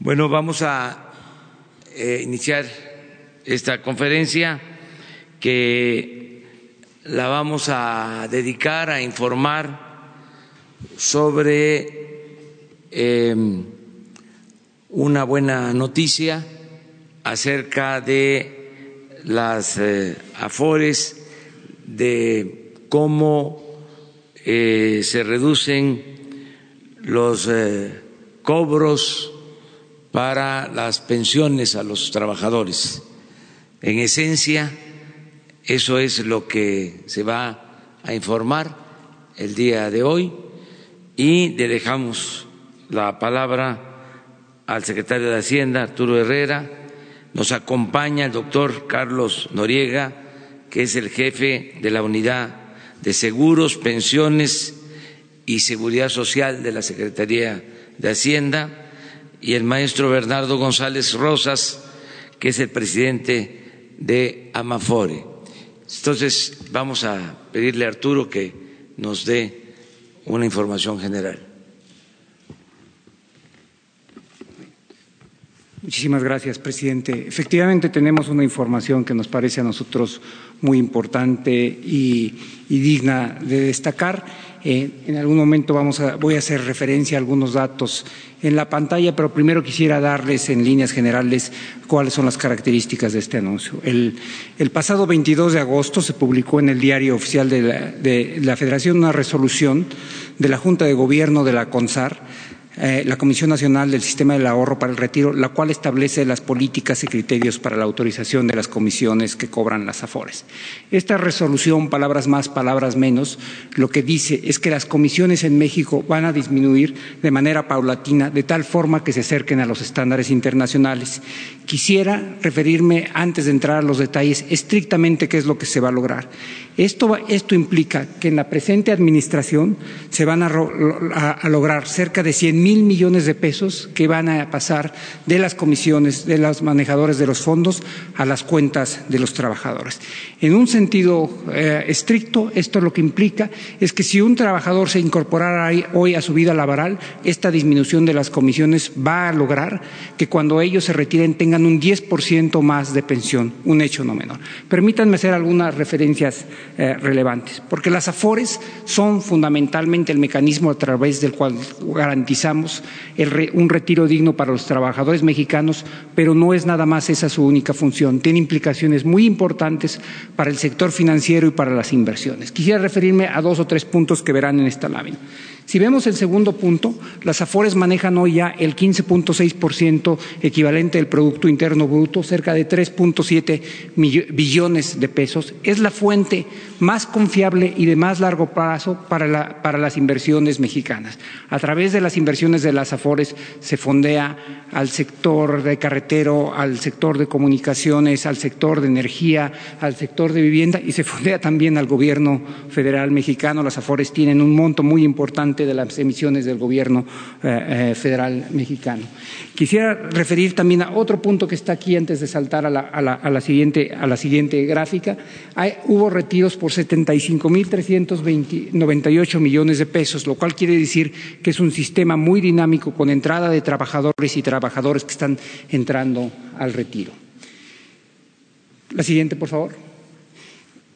Bueno, vamos a eh, iniciar esta conferencia que la vamos a dedicar a informar sobre eh, una buena noticia acerca de las eh, afores, de cómo eh, se reducen los cobros para las pensiones a los trabajadores. En esencia, eso es lo que se va a informar el día de hoy y le dejamos la palabra al secretario de Hacienda, Arturo Herrera. Nos acompaña el doctor Carlos Noriega, que es el jefe de la unidad de seguros, pensiones y seguridad social de la Secretaría de Hacienda y el maestro Bernardo González Rosas, que es el presidente de Amafore. Entonces, vamos a pedirle a Arturo que nos dé una información general. Muchísimas gracias, presidente. Efectivamente, tenemos una información que nos parece a nosotros muy importante y, y digna de destacar. Eh, en algún momento vamos a, voy a hacer referencia a algunos datos en la pantalla, pero primero quisiera darles en líneas generales cuáles son las características de este anuncio. El, el pasado 22 de agosto se publicó en el Diario Oficial de la, de la Federación una resolución de la Junta de Gobierno de la CONSAR eh, la Comisión Nacional del Sistema del Ahorro para el Retiro, la cual establece las políticas y criterios para la autorización de las comisiones que cobran las AFORES. Esta resolución, palabras más, palabras menos, lo que dice es que las comisiones en México van a disminuir de manera paulatina, de tal forma que se acerquen a los estándares internacionales. Quisiera referirme, antes de entrar a los detalles, estrictamente qué es lo que se va a lograr. Esto, esto implica que en la presente administración se van a, lograr cerca de 100 mil millones de pesos que van a pasar de las comisiones de los manejadores de los fondos a las cuentas de los trabajadores. En un sentido eh, estricto, esto lo que implica es que si un trabajador se incorporara hoy a su vida laboral, esta disminución de las comisiones va a lograr que cuando ellos se retiren tengan un 10% más de pensión, un hecho no menor. Permítanme hacer algunas referencias eh, relevantes, porque las AFORES son fundamentalmente el mecanismo a través del cual un retiro digno para los trabajadores mexicanos, pero no es nada más esa su única función. Tiene implicaciones muy importantes para el sector financiero y para las inversiones. Quisiera referirme a dos o tres puntos que verán en esta lámina. Si vemos el segundo punto, las AFORES manejan hoy ya el 15.6% equivalente del Producto Interno Bruto, cerca de 3.7 billones de pesos. Es la fuente más confiable y de más largo plazo para, para las inversiones mexicanas. A través de las inversiones de las AFORES se fondea al sector de carretero, al sector de comunicaciones, al sector de energía, al sector de vivienda y se fondea también al gobierno federal mexicano. Las AFORES tienen un monto muy importante de las emisiones del gobierno eh, eh, federal mexicano. Quisiera referir también a otro punto que está aquí antes de saltar a la, a la, a la siguiente, a la siguiente gráfica. Hubo retiros por 75.398 millones de pesos, lo cual quiere decir que es un sistema muy dinámico con entrada de trabajadores y trabajadores que están entrando al retiro. La siguiente, por favor.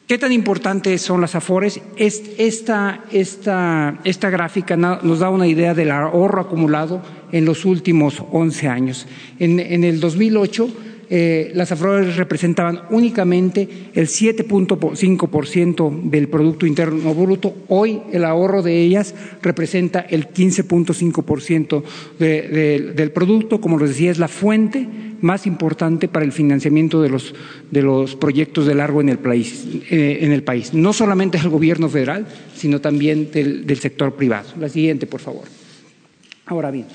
¿Qué tan importantes son las AFORES? Esta, esta, esta gráfica nos da una idea del ahorro acumulado en los últimos 11 años. En, en el 2008, eh, las AFORES representaban únicamente el 7.5% del Producto Interno Bruto. Hoy el ahorro de ellas representa el 15.5% de, de, del producto. Como les decía, es la fuente más importante para el financiamiento de los, de los proyectos de largo en el, país, eh, en el país. No solamente del gobierno federal, sino también del, del sector privado. La siguiente, por favor. Ahora bien,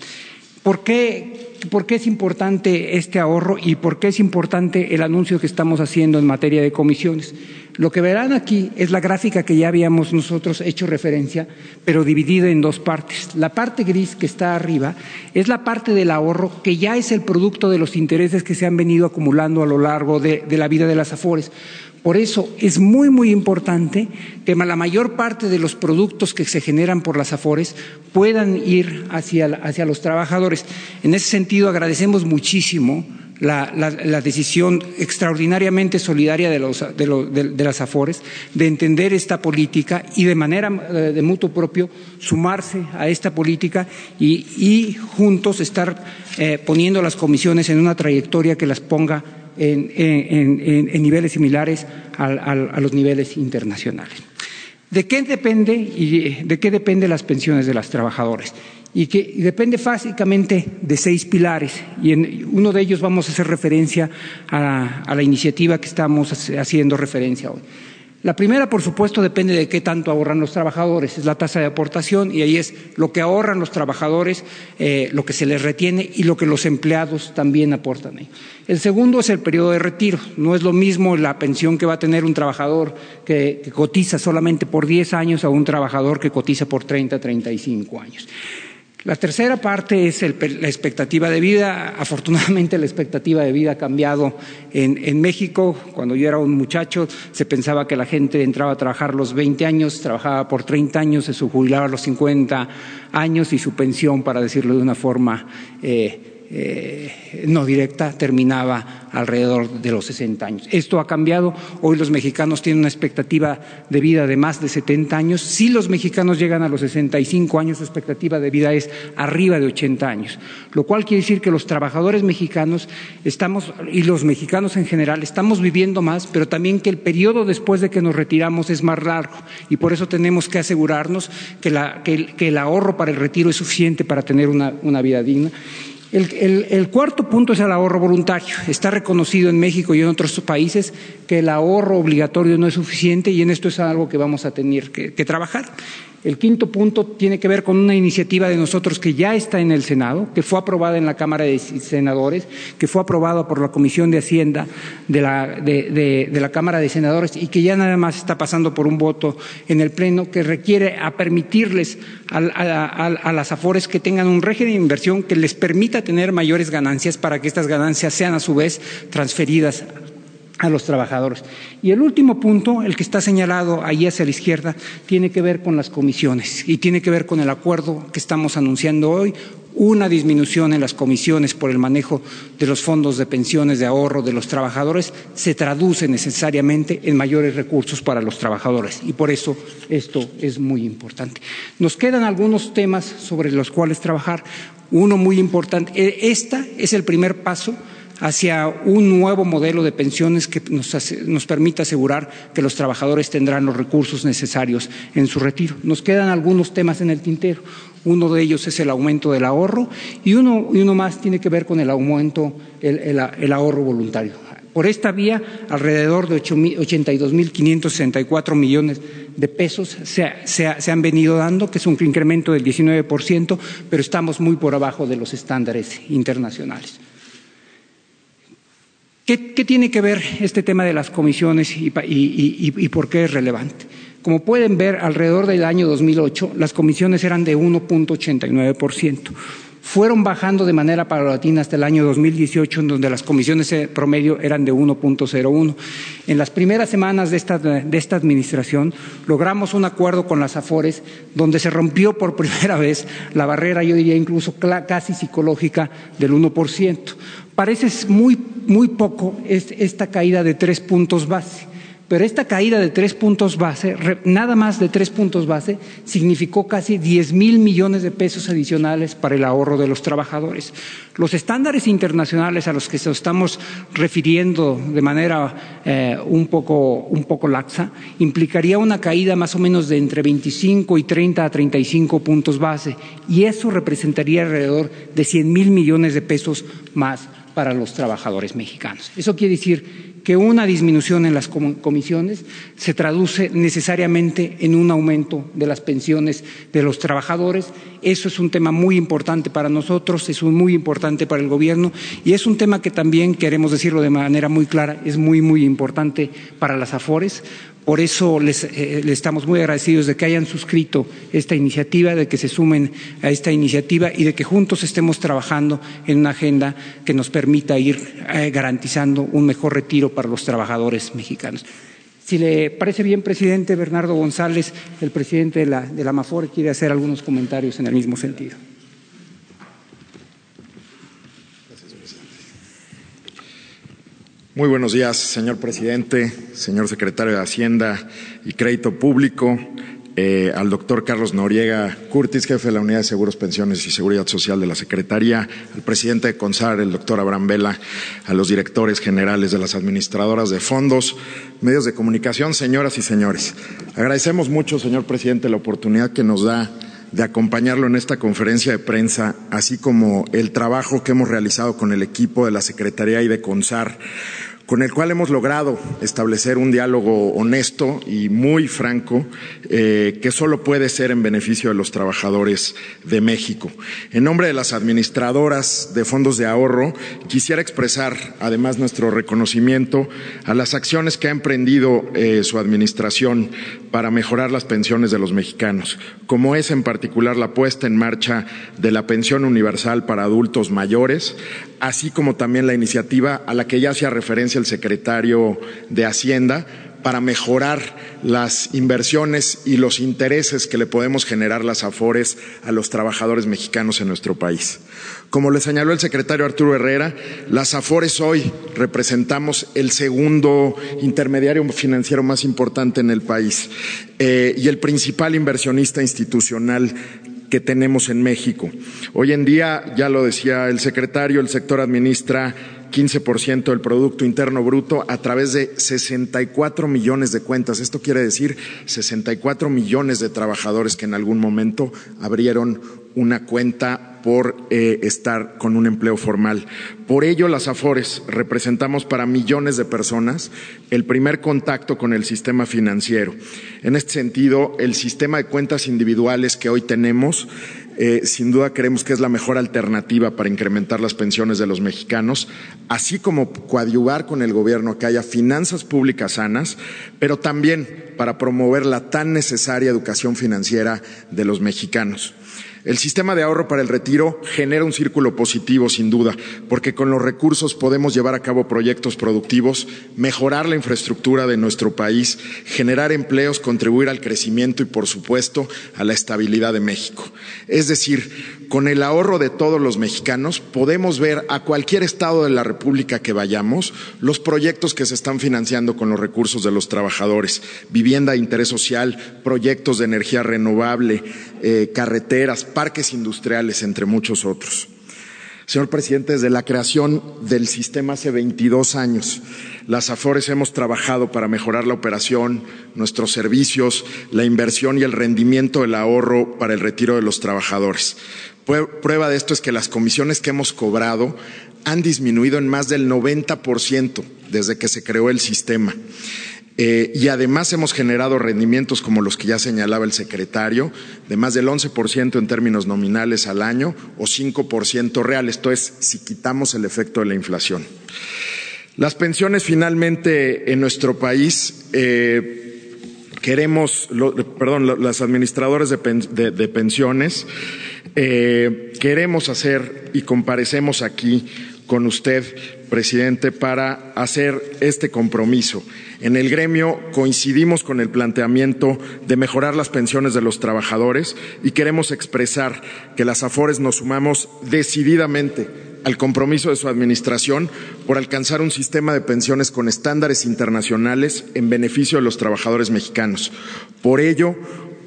¿por qué ¿Por qué es importante este ahorro y por qué es importante el anuncio que estamos haciendo en materia de comisiones? Lo que verán aquí es la gráfica que ya habíamos nosotros hecho referencia, pero dividida en dos partes. La parte gris que está arriba es la parte del ahorro que ya es el producto de los intereses que se han venido acumulando a lo largo de, la vida de las AFORES. Por eso es muy, muy importante que la mayor parte de los productos que se generan por las AFORES puedan ir hacia, hacia los trabajadores. En ese sentido, agradecemos muchísimo la, la, decisión extraordinariamente solidaria de, los, de, lo, de, de, las AFORES de entender esta política y de manera eh, de mutuo propio sumarse a esta política y, y juntos estar eh, poniendo las comisiones en una trayectoria que las ponga en, niveles similares a, a, a, los niveles internacionales. ¿De qué depende y de qué dependen las pensiones de las trabajadoras? y que depende básicamente de seis pilares y en uno de ellos vamos a hacer referencia a la iniciativa que estamos haciendo referencia hoy. La primera, por supuesto, depende de qué tanto ahorran los trabajadores, es la tasa de aportación y ahí es lo que ahorran los trabajadores, eh, lo que se les retiene y lo que los empleados también aportan. Ahí. El segundo es el periodo de retiro. No es lo mismo la pensión que va a tener un trabajador que, cotiza solamente por 10 años a un trabajador que cotiza por 30, 35 años. La tercera parte es el, la expectativa de vida. Afortunadamente la expectativa de vida ha cambiado en, en, México. Cuando yo era un muchacho se pensaba que la gente entraba a trabajar los 20 años, trabajaba por 30 años, se jubilaba a los 50 años y su pensión, para decirlo de una forma eh, eh, no directa terminaba alrededor de los 60 años. Esto ha cambiado. Hoy los mexicanos tienen una expectativa de vida de más de 70 años. Si los mexicanos llegan a los 65 años, su expectativa de vida es arriba de 80 años. Lo cual quiere decir que los trabajadores mexicanos estamos, y los mexicanos en general, estamos viviendo más, pero también que el periodo después de que nos retiramos es más largo. Y por eso tenemos que asegurarnos que, que, el, ahorro para el retiro es suficiente para tener una vida digna. El, el, cuarto punto es el ahorro voluntario. Está reconocido en México y en otros países que el ahorro obligatorio no es suficiente y en esto es algo que vamos a tener que trabajar. El quinto punto tiene que ver con una iniciativa de nosotros que ya está en el Senado, que fue aprobada en la Cámara de Senadores, que fue aprobada por la Comisión de Hacienda de la, Cámara de Senadores y que ya nada más está pasando por un voto en el Pleno, que requiere a permitirles a, a las AFORES que tengan un régimen de inversión que les permita tener mayores ganancias para que estas ganancias sean a su vez transferidas a los trabajadores. Y el último punto, el que está señalado ahí hacia la izquierda, tiene que ver con las comisiones y tiene que ver con el acuerdo que estamos anunciando hoy, una disminución en las comisiones por el manejo de los fondos de pensiones de ahorro de los trabajadores se traduce necesariamente en mayores recursos para los trabajadores y por eso esto es muy importante. Nos quedan algunos temas sobre los cuales trabajar. Uno muy importante, esta es el primer paso hacia un nuevo modelo de pensiones que nos, nos, permita asegurar que los trabajadores tendrán los recursos necesarios en su retiro. Nos quedan algunos temas en el tintero. Uno de ellos es el aumento del ahorro y uno, y uno más tiene que ver con el aumento, el, el, el ahorro voluntario. Por esta vía, alrededor de 82.564 millones de pesos se, se, se, han venido dando, que es un incremento del 19%, pero estamos muy por abajo de los estándares internacionales. ¿Qué, ¿Qué, tiene que ver este tema de las comisiones y, por qué es relevante? Como pueden ver, alrededor del año 2008 las comisiones eran de 1.89%. Fueron bajando de manera paulatina hasta el año 2018, en donde las comisiones promedio eran de 1.01. En las primeras semanas de esta, de esta administración logramos un acuerdo con las AFORES, donde se rompió por primera vez la barrera, yo diría incluso casi psicológica, del 1% parece muy, muy poco es esta caída de tres puntos base. Pero esta caída de tres puntos base, nada más de tres puntos base, significó casi 10 mil millones de pesos adicionales para el ahorro de los trabajadores. Los estándares internacionales a los que se estamos refiriendo de manera eh, un, poco, un poco laxa implicaría una caída más o menos de entre 25 y 30 a 35 puntos base, y eso representaría alrededor de 100 mil millones de pesos más para los trabajadores mexicanos. Eso quiere decir que una disminución en las comisiones se traduce necesariamente en un aumento de las pensiones de los trabajadores. Eso es un tema muy importante para nosotros, es muy importante para el gobierno y es un tema que también queremos decirlo de manera muy clara, es muy, muy importante para las AFORES por eso les, eh, estamos muy agradecidos de que hayan suscrito esta iniciativa, de que se sumen a esta iniciativa y de que juntos estemos trabajando en una agenda que nos permita ir eh, garantizando un mejor retiro para los trabajadores mexicanos. Si le parece bien, presidente Bernardo González, el presidente de la, de la MAFOR, quiere hacer algunos comentarios en el mismo sentido. Muy buenos días, señor presidente, señor secretario de Hacienda y Crédito Público, eh, al doctor Carlos Noriega Curtis, jefe de la Unidad de Seguros, Pensiones y Seguridad Social de la Secretaría, al presidente de CONSAR, el doctor Abraham Vela, a los directores generales de las administradoras de fondos, medios de comunicación, señoras y señores. Agradecemos mucho, señor presidente, la oportunidad que nos da de acompañarlo en esta conferencia de prensa, así como el trabajo que hemos realizado con el equipo de la Secretaría y de CONSAR con el cual hemos logrado establecer un diálogo honesto y muy franco eh, que solo puede ser en beneficio de los trabajadores de México. En nombre de las administradoras de fondos de ahorro, quisiera expresar además nuestro reconocimiento a las acciones que ha emprendido eh, su administración para mejorar las pensiones de los mexicanos, como es en particular la puesta en marcha de la pensión universal para adultos mayores, así como también la iniciativa a la que ya hacía referencia el secretario de Hacienda para mejorar las inversiones y los intereses que le podemos generar las AFORES a los trabajadores mexicanos en nuestro país. Como le señaló el secretario Arturo Herrera, las AFORES hoy representamos el segundo intermediario financiero más importante en el país eh, y el principal inversionista institucional que tenemos en México. Hoy en día, ya lo decía el secretario, el sector administra 15% del Producto Interno Bruto a través de 64 millones de cuentas. Esto quiere decir 64 millones de trabajadores que en algún momento abrieron una cuenta por eh, estar con un empleo formal. Por ello, las AFORES representamos para millones de personas el primer contacto con el sistema financiero. En este sentido, el sistema de cuentas individuales que hoy tenemos eh, sin duda creemos que es la mejor alternativa para incrementar las pensiones de los mexicanos, así como coadyuvar con el gobierno que haya finanzas públicas sanas, pero también para promover la tan necesaria educación financiera de los mexicanos. El sistema de ahorro para el retiro genera un círculo positivo, sin duda, porque con los recursos podemos llevar a cabo proyectos productivos, mejorar la infraestructura de nuestro país, generar empleos, contribuir al crecimiento y, por supuesto, a la estabilidad de México. Es decir, con el ahorro de todos los mexicanos podemos ver a cualquier estado de la República que vayamos los proyectos que se están financiando con los recursos de los trabajadores, vivienda de interés social, proyectos de energía renovable, eh, carreteras, parques industriales, entre muchos otros. Señor presidente, desde la creación del sistema hace 22 años, las AFORES hemos trabajado para mejorar la operación, nuestros servicios, la inversión y el rendimiento del ahorro para el retiro de los trabajadores. Prueba de esto es que las comisiones que hemos cobrado han disminuido en más del 90% desde que se creó el sistema. Eh, y además hemos generado rendimientos como los que ya señalaba el secretario, de más del 11% en términos nominales al año o 5% real, esto es si quitamos el efecto de la inflación. Las pensiones finalmente en nuestro país eh, queremos, perdón, las administradoras de, pensiones eh, queremos hacer y comparecemos aquí con usted, presidente, para hacer este compromiso. En el gremio coincidimos con el planteamiento de mejorar las pensiones de los trabajadores y queremos expresar que las AFORES nos sumamos decididamente al compromiso de su administración por alcanzar un sistema de pensiones con estándares internacionales en beneficio de los trabajadores mexicanos. Por ello,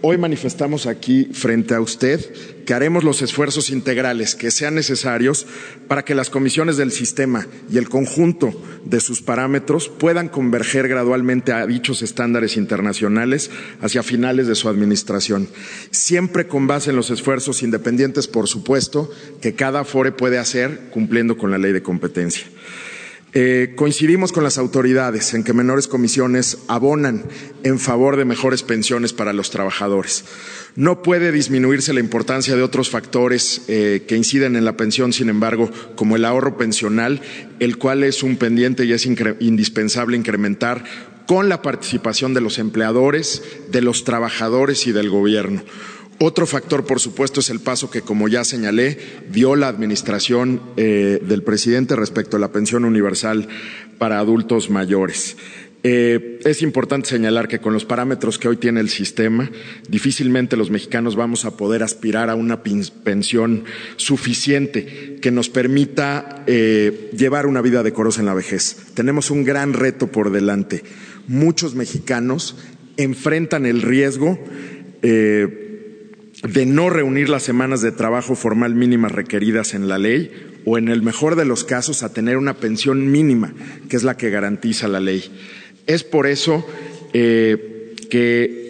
hoy manifestamos aquí frente a usted que haremos los esfuerzos integrales que sean necesarios para que las comisiones del sistema y el conjunto de sus parámetros puedan converger gradualmente a dichos estándares internacionales hacia finales de su administración, siempre con base en los esfuerzos independientes, por supuesto, que cada FORE puede hacer cumpliendo con la ley de competencia. Eh, coincidimos con las autoridades en que menores comisiones abonan en favor de mejores pensiones para los trabajadores. No puede disminuirse la importancia de otros factores eh, que inciden en la pensión, sin embargo, como el ahorro pensional, el cual es un pendiente y es indispensable incrementar con la participación de los empleadores, de los trabajadores y del gobierno. Otro factor, por supuesto, es el paso que, como ya señalé, dio la administración eh, del presidente respecto a la pensión universal para adultos mayores. Eh, es importante señalar que con los parámetros que hoy tiene el sistema, difícilmente los mexicanos vamos a poder aspirar a una pensión suficiente que nos permita eh, llevar una vida decorosa en la vejez. Tenemos un gran reto por delante. Muchos mexicanos enfrentan el riesgo de no reunir las semanas de trabajo formal mínimas requeridas en la ley o, en el mejor de los casos, a tener una pensión mínima, que es la que garantiza la ley. Es por eso eh, que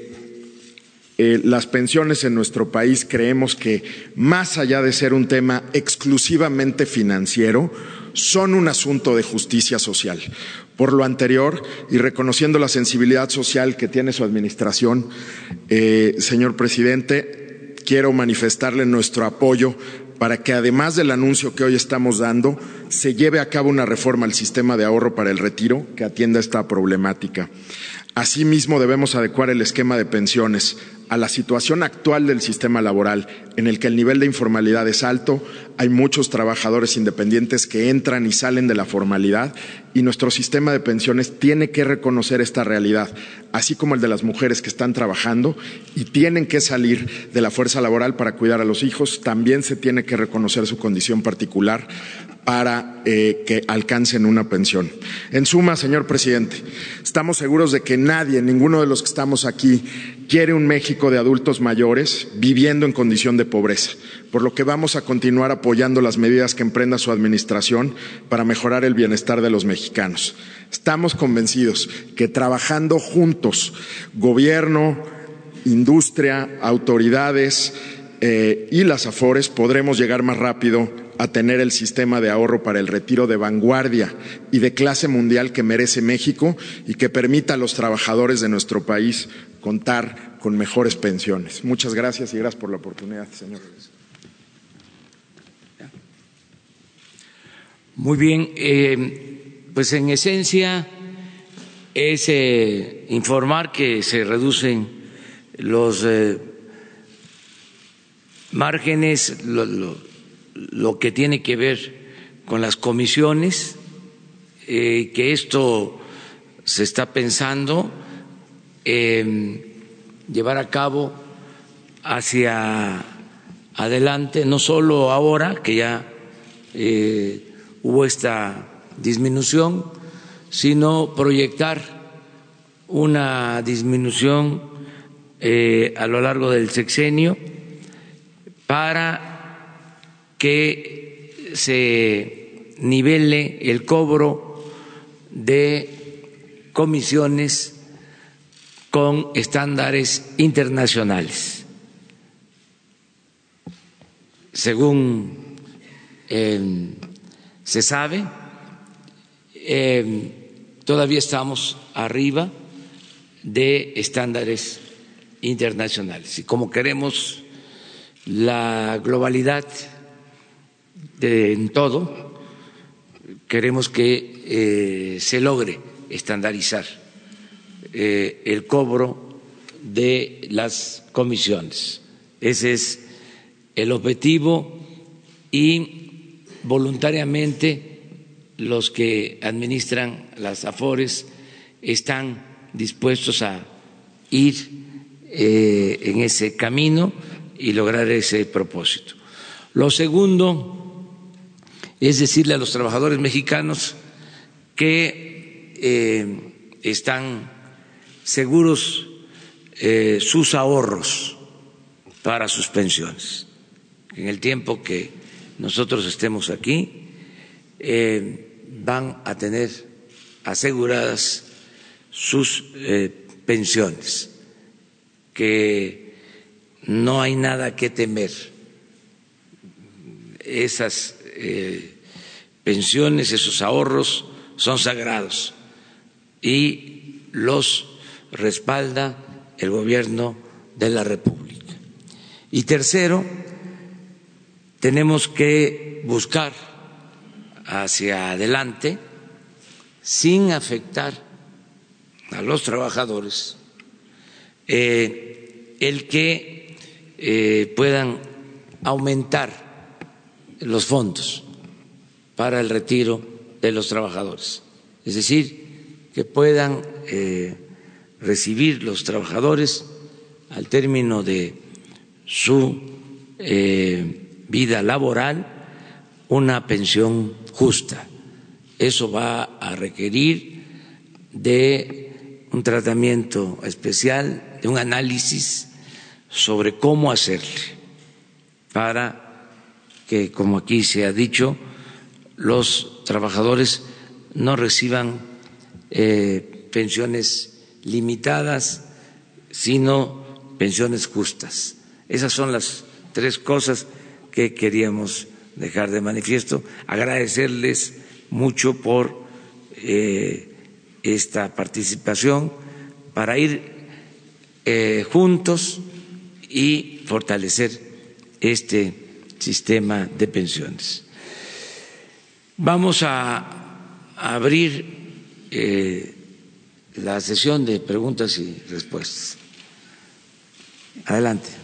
eh, las pensiones en nuestro país creemos que, más allá de ser un tema exclusivamente financiero, son un asunto de justicia social. Por lo anterior, y reconociendo la sensibilidad social que tiene su administración, eh, señor presidente, quiero manifestarle nuestro apoyo para que además del anuncio que hoy estamos dando, se lleve a cabo una reforma al sistema de ahorro para el retiro que atienda esta problemática. Asimismo, debemos adecuar el esquema de pensiones a la situación actual del sistema laboral, en el que el nivel de informalidad es alto, hay muchos trabajadores independientes que entran y salen de la formalidad y nuestro sistema de pensiones tiene que reconocer esta realidad, así como el de las mujeres que están trabajando y tienen que salir de la fuerza laboral para cuidar a los hijos, también se tiene que reconocer su condición particular para eh, que alcancen una pensión. En suma, señor presidente, estamos seguros de que nadie, ninguno de los que estamos aquí, quiere un México de adultos mayores viviendo en condición de pobreza, por lo que vamos a continuar apoyando las medidas que emprenda su administración para mejorar el bienestar de los mexicanos. Estamos convencidos que trabajando juntos, gobierno, industria, autoridades eh, y las AFORES podremos llegar más rápido a tener el sistema de ahorro para el retiro de vanguardia y de clase mundial que merece México y que permita a los trabajadores de nuestro país contar con mejores pensiones. Muchas gracias y gracias por la oportunidad, señor. Muy bien, eh, pues en esencia es eh, informar que se reducen los eh, márgenes, lo que tiene que ver con las comisiones, que esto se está pensando llevar a cabo hacia adelante, no solo ahora que ya eh, hubo esta disminución, sino proyectar una disminución eh, a lo largo del sexenio para que se nivele el cobro de comisiones con estándares internacionales. Según em, se sabe, em, todavía estamos arriba de estándares internacionales. Y como queremos la globalidad en todo, queremos que eh, se logre estandarizar eh, el cobro de las comisiones. Ese es el objetivo y voluntariamente los que administran las AFORES están dispuestos a ir eh, en ese camino y lograr ese propósito. Lo segundo es decirle a los trabajadores mexicanos que eh, están seguros eh, sus ahorros para sus pensiones. En el tiempo que nosotros estemos aquí, eh, van a tener aseguradas sus eh, pensiones, que no hay nada que temer. Esas eh, pensiones, esos ahorros son sagrados y los respalda el gobierno de la República. Y tercero, tenemos que buscar hacia adelante sin afectar a los trabajadores eh, el que eh, puedan aumentar los fondos para el retiro de los trabajadores. Es decir, que puedan eh, recibir los trabajadores al término de su vida laboral una pensión justa. Eso va a requerir de un tratamiento especial, de un análisis sobre cómo hacerle para que, como aquí se ha dicho, los trabajadores no reciban eh, pensiones limitadas, sino pensiones justas. Esas son las tres cosas que queríamos dejar de manifiesto. Agradecerles mucho por eh, esta participación para ir eh, juntos y fortalecer este sistema de pensiones. Vamos a abrir eh, la sesión de preguntas y respuestas. Adelante.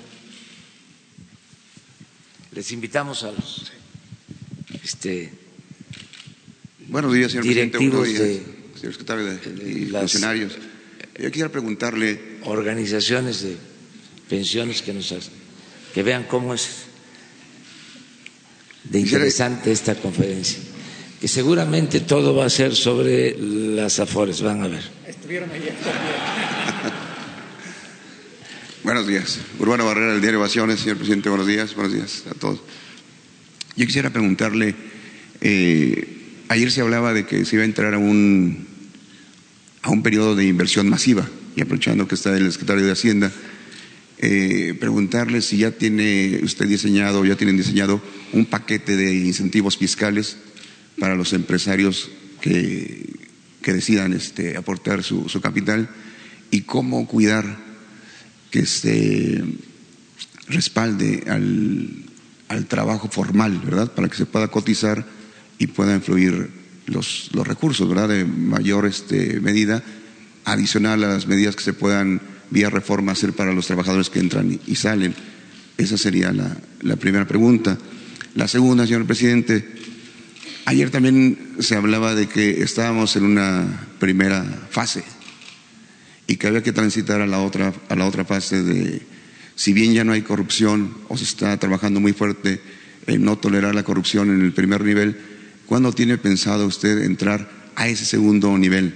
Les invitamos a los este, Buenos días, señor presidente. Buenos días, señor secretario de, y funcionarios. Yo quisiera preguntarle. Organizaciones de pensiones que nos que vean cómo es de interesante esta conferencia. Que seguramente todo va a ser sobre las afores, van a ver. Estuvieron ahí. Buenos días. Urbano Barrera, del diario Ovaciones, señor presidente, buenos días, buenos días a todos. Yo quisiera preguntarle. Eh, Ayer se hablaba de que se iba a entrar a un, a un periodo de inversión masiva, y aprovechando que está el secretario de Hacienda, eh, preguntarle si ya tiene usted diseñado, ya tienen diseñado un paquete de incentivos fiscales para los empresarios que, que decidan este, aportar su, capital y cómo cuidar que se respalde al, al trabajo formal, ¿verdad? Para que se pueda cotizar y pueda influir los, los recursos, ¿verdad? De mayor este, medida, adicional a las medidas que se puedan vía reforma hacer para los trabajadores que entran y, salen. Esa sería la, la, primera pregunta. La segunda, señor presidente, ayer también se hablaba de que estábamos en una primera fase y que había que transitar a la otra, a la otra fase de, si bien ya no hay corrupción o se está trabajando muy fuerte en no tolerar la corrupción en el primer nivel, ¿Cuándo tiene pensado usted entrar a ese segundo nivel,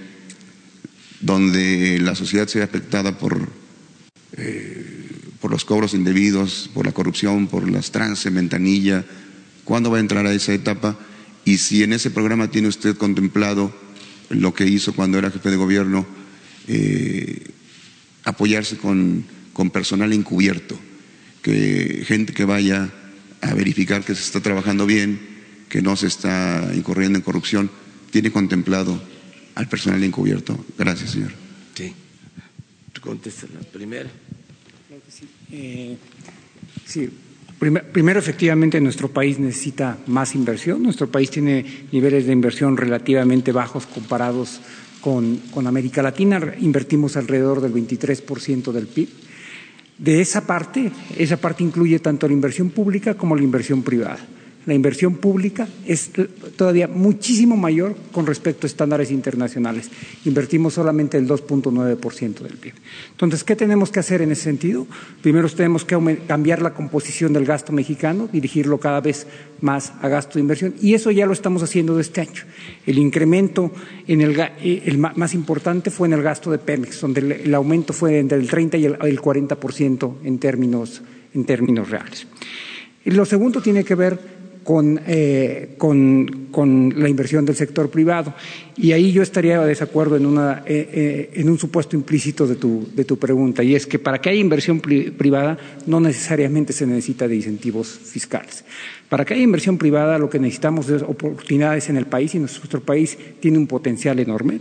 donde la sociedad se ve afectada por, eh, por los cobros indebidos, por la corrupción, por las trance, ventanilla? ¿Cuándo va a entrar a esa etapa? Y si en ese programa tiene usted contemplado lo que hizo cuando era jefe de gobierno, eh, apoyarse con, con personal encubierto, que gente que vaya a verificar que se está trabajando bien, que no se está incurriendo en corrupción, tiene contemplado al personal encubierto. Gracias, señor. Sí. Tú contestas la primera. sí. Eh, sí. Primero, efectivamente, nuestro país necesita más inversión. Nuestro país tiene niveles de inversión relativamente bajos comparados con, con América Latina. Invertimos alrededor del 23% del PIB. De esa parte, esa parte incluye tanto la inversión pública como la inversión privada. La inversión pública es todavía muchísimo mayor con respecto a estándares internacionales. Invertimos solamente el 2.9% del PIB. Entonces, ¿qué tenemos que hacer en ese sentido? Primero tenemos que cambiar la composición del gasto mexicano, dirigirlo cada vez más a gasto de inversión, y eso ya lo estamos haciendo de este año. El incremento en el, eh, el más importante fue en el gasto de Pemex, donde el, aumento fue entre el 30 y el, el 40% en términos, en términos reales. Lo segundo tiene que ver eh, con, con, la inversión del sector privado. Y ahí yo estaría de desacuerdo en, una, eh, eh, en un supuesto implícito de tu, de tu pregunta, y es que para que haya inversión privada no necesariamente se necesita de incentivos fiscales. Para que haya inversión privada lo que necesitamos es oportunidades en el país y nuestro país tiene un potencial enorme.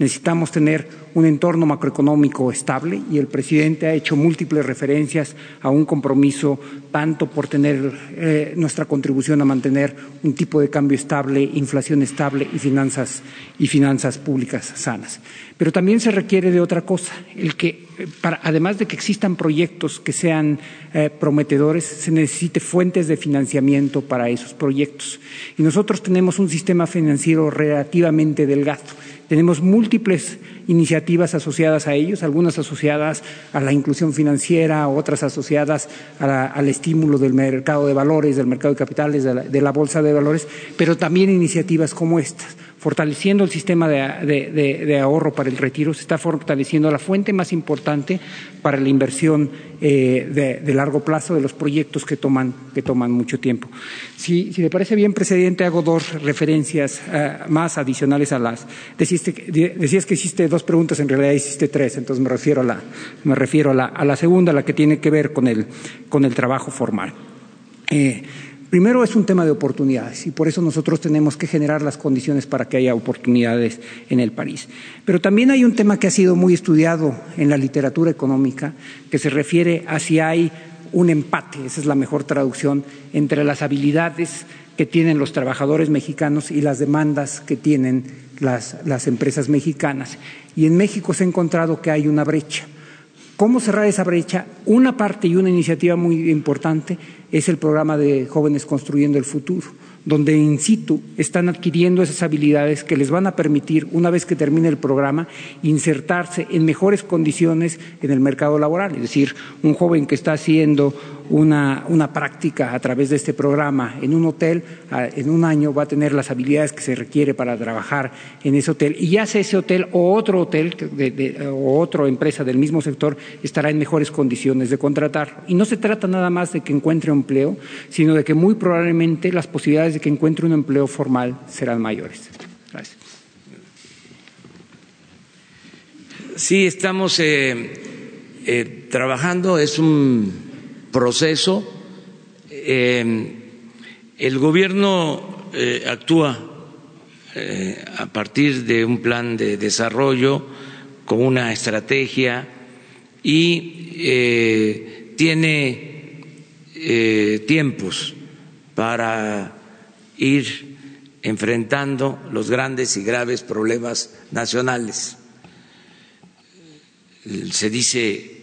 Necesitamos tener un entorno macroeconómico estable y el presidente ha hecho múltiples referencias a un compromiso tanto por tener eh, nuestra contribución a mantener un tipo de cambio estable, inflación estable y finanzas y finanzas públicas sanas. Pero también se requiere de otra cosa, el que para, además de que existan proyectos que sean eh, prometedores, se necesite fuentes de financiamiento para esos proyectos. Y nosotros tenemos un sistema financiero relativamente delgado tenemos múltiples iniciativas asociadas a ellos, algunas asociadas a la inclusión financiera, otras asociadas al estímulo del mercado de valores, del mercado de capitales, de la bolsa de valores, pero también iniciativas como estas fortaleciendo el sistema de, ahorro para el retiro, se está fortaleciendo la fuente más importante para la inversión eh, de, largo plazo de los proyectos que toman, que toman mucho tiempo. Si, si le parece bien, presidente, hago dos referencias eh, más adicionales a las. Decías, decías, que hiciste dos preguntas, en realidad hiciste tres, entonces me refiero a la, me refiero a la, a la segunda, la que tiene que ver con el, con el trabajo formal. Eh, Primero es un tema de oportunidades y por eso nosotros tenemos que generar las condiciones para que haya oportunidades en el país. Pero también hay un tema que ha sido muy estudiado en la literatura económica que se refiere a si hay un empate, esa es la mejor traducción, entre las habilidades que tienen los trabajadores mexicanos y las demandas que tienen las, las empresas mexicanas. Y en México se ha encontrado que hay una brecha. ¿Cómo cerrar esa brecha? Una parte y una iniciativa muy importante es el programa de Jóvenes Construyendo el Futuro, donde in situ están adquiriendo esas habilidades que les van a permitir, una vez que termine el programa, insertarse en mejores condiciones en el mercado laboral. Es decir, un joven que está haciendo una, una, práctica a través de este programa en un hotel, en un año va a tener las habilidades que se requiere para trabajar en ese hotel. Y ya sea ese hotel o otro hotel o otra empresa del mismo sector estará en mejores condiciones de contratar. Y no se trata nada más de que encuentre empleo, sino de que muy probablemente las posibilidades de que encuentre un empleo formal serán mayores. Gracias. Sí, estamos eh, eh, trabajando, es un proceso. Eh, el gobierno eh, actúa eh, a partir de un plan de desarrollo con una estrategia y tiene tiempos para ir enfrentando los grandes y graves problemas nacionales. Se dice,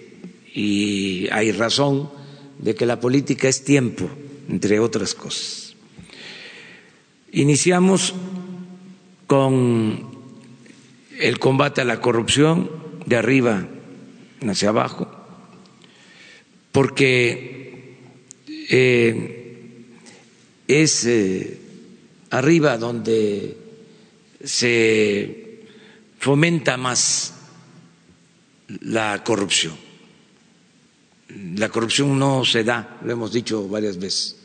y hay razón, de que la política es tiempo, entre otras cosas. Iniciamos con el combate a la corrupción de arriba hacia abajo, porque eh, es eh, arriba donde se fomenta más la corrupción la corrupción no se da, lo hemos dicho varias veces,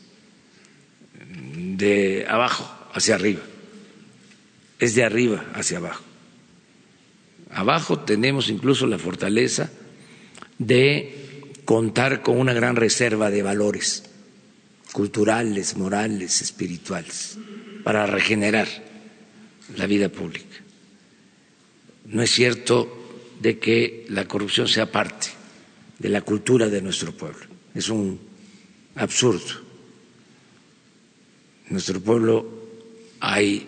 de abajo hacia arriba, es de arriba hacia abajo. Abajo tenemos incluso la fortaleza de contar con una gran reserva de valores culturales, morales, espirituales, para regenerar la vida pública. No es cierto de que la corrupción sea parte de la cultura de nuestro pueblo. Es un absurdo. En nuestro pueblo hay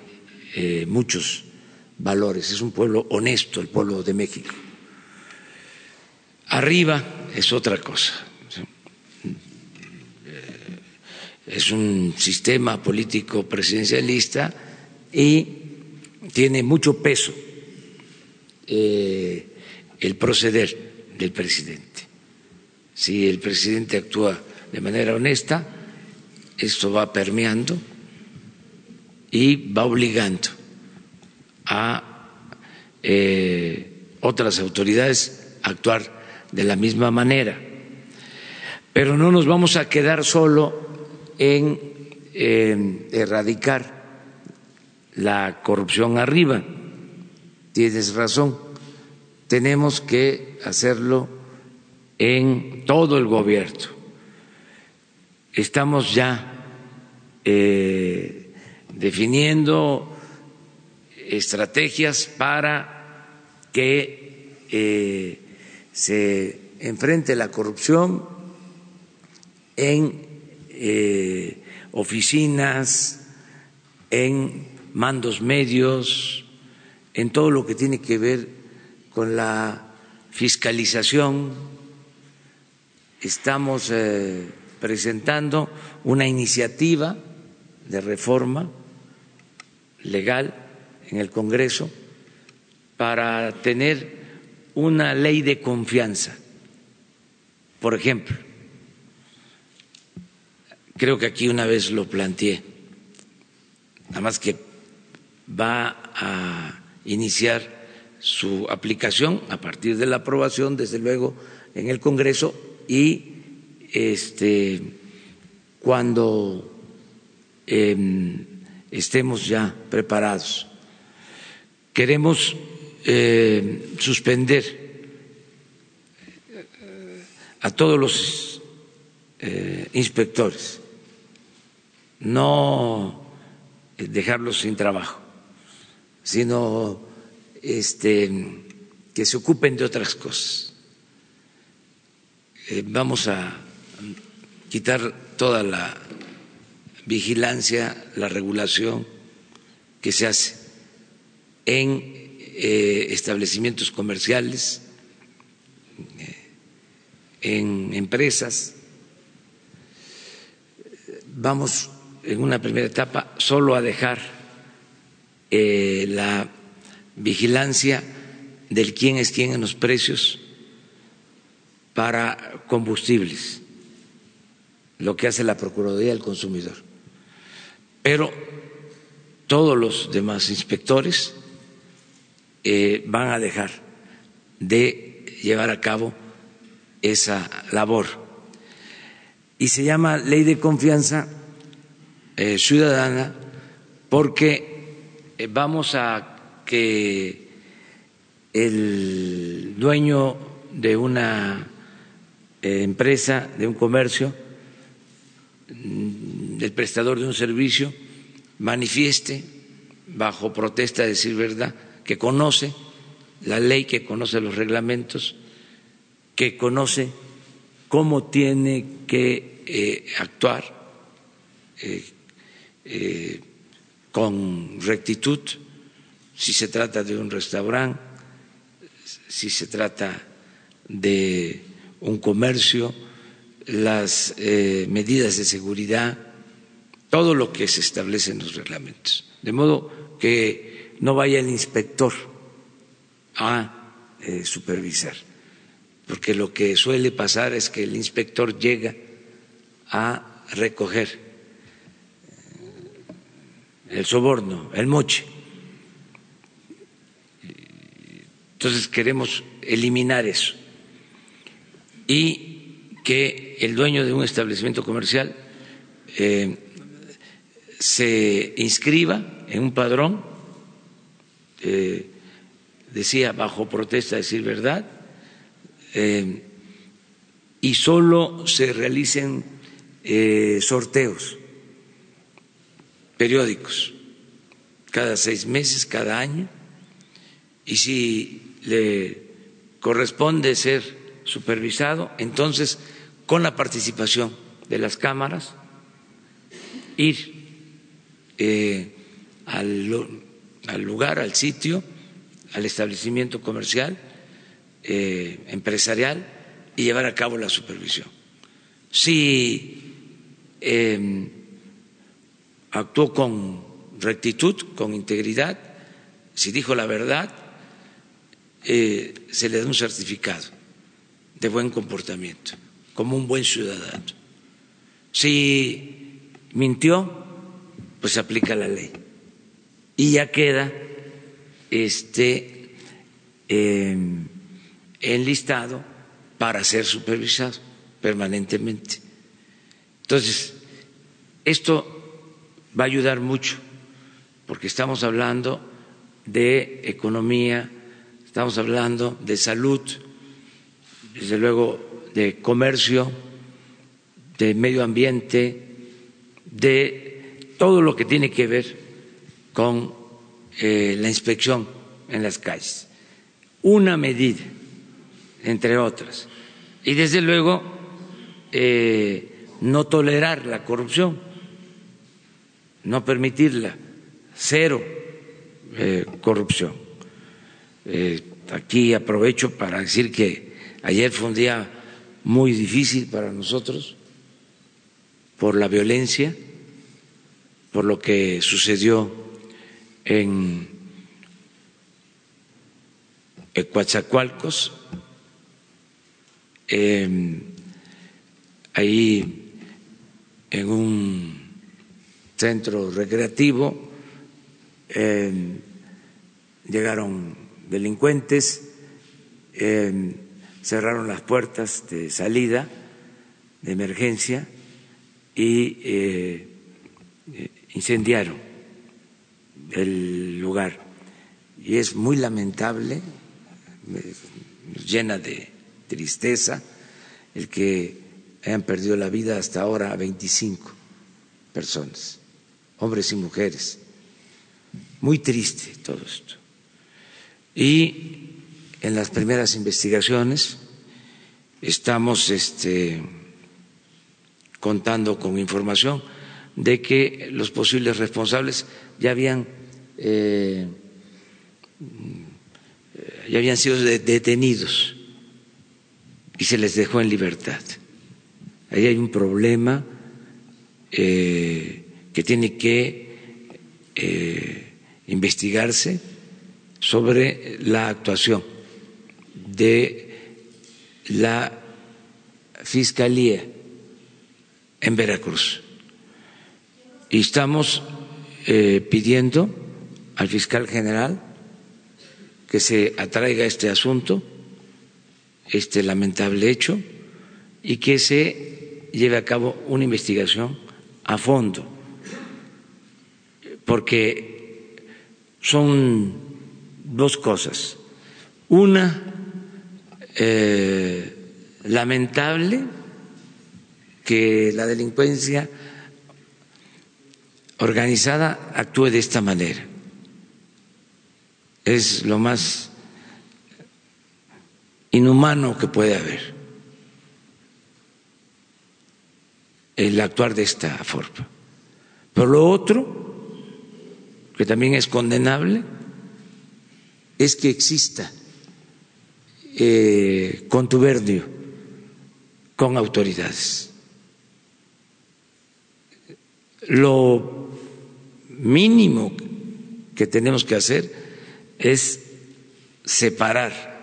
eh, muchos valores, es un pueblo honesto, el pueblo de México. Arriba es otra cosa. es un sistema político presidencialista y tiene mucho peso eh, el proceder del presidente. Si el presidente actúa de manera honesta, esto va permeando y va obligando a eh, otras autoridades a actuar de la misma manera. Pero no nos vamos a quedar solo en erradicar la corrupción arriba. Tienes razón, tenemos que hacerlo en todo el gobierno. Estamos ya eh, definiendo estrategias para que eh, se enfrente la corrupción en eh, oficinas, en mandos medios, en todo lo que tiene que ver con la fiscalización. Estamos eh, presentando una iniciativa de reforma legal en el Congreso para tener una ley de confianza. Por ejemplo, creo que aquí una vez lo planteé, nada más que va a iniciar su aplicación a partir de la aprobación, desde luego, en el Congreso y este, cuando em, estemos ya preparados. Queremos eh, suspender a todos los eh, inspectores, no dejarlos sin trabajo, sino este, que se ocupen de otras cosas. Eh, vamos a quitar toda la vigilancia, la regulación que se hace en eh, establecimientos comerciales, eh, en empresas. Vamos en una primera etapa solo a dejar la vigilancia del quién es quién en los precios para combustibles, lo que hace la Procuraduría del Consumidor. Pero todos los demás inspectores eh, van a dejar de llevar a cabo esa labor. Y se llama ley de confianza eh, ciudadana porque eh, vamos a que el dueño de una empresa, de un comercio, mm, el prestador de un servicio, manifieste bajo protesta de decir verdad que conoce la ley, que conoce los reglamentos, que conoce cómo tiene que eh, actuar eh, eh, con rectitud, si se trata de un restaurante, si se trata de un comercio, las medidas de seguridad, todo lo que se establece en los reglamentos. De modo que no vaya el inspector a eh, supervisar, porque lo que suele pasar es que el inspector llega a recoger eh, el soborno, el moche. Entonces queremos eliminar eso y que el dueño de un establecimiento comercial eh, se inscriba en un padrón eh, decía, bajo protesta, decir verdad, eh, y solo se realicen sorteos periódicos cada seis meses, cada año, y si le corresponde ser supervisado, entonces con la participación de las cámaras, ir al al lugar, al sitio, al establecimiento comercial, eh, empresarial y llevar a cabo la supervisión. Si em, actuó con rectitud, con integridad, si dijo la verdad, eh, se le da un certificado de buen comportamiento, como un buen ciudadano. Si mintió, pues aplica la ley y ya queda este em, enlistado para ser supervisado permanentemente. Entonces, esto va a ayudar mucho, porque estamos hablando de economía, estamos hablando de salud, desde luego de comercio, de medio ambiente, de todo lo que tiene que ver con eh, la inspección en las calles. Una medida, entre otras. Y desde luego, eh, no tolerar la corrupción, no permitirla, cero eh, corrupción. aquí aprovecho para decir que ayer fue un día muy difícil para nosotros por la violencia, por lo que sucedió en Coatzacoalcos, ahí en un centro recreativo em, llegaron delincuentes, em, cerraron las puertas de salida de emergencia y eh, incendiaron el lugar. Y es muy lamentable, llena de tristeza el que hayan perdido la vida hasta ahora a 25 personas, hombres y mujeres. Muy triste todo esto. Y en las primeras investigaciones estamos este, contando con información de que los posibles responsables ya habían eh, ya habían sido detenidos y se les dejó en libertad. Ahí hay un problema eh, que tiene que eh, investigarse sobre la actuación de la Fiscalía en Veracruz. Y estamos eh, pidiendo al fiscal general que se atraiga este asunto, este lamentable hecho, y que se lleve a cabo una investigación a fondo, porque son dos cosas. Una, eh, lamentable que la delincuencia organizada actúe de esta manera. Es lo más inhumano que puede haber el actuar de esta forma. Pero lo otro, que también es condenable, es que exista eh, contubernio con autoridades. Lo mínimo que tenemos que hacer es separar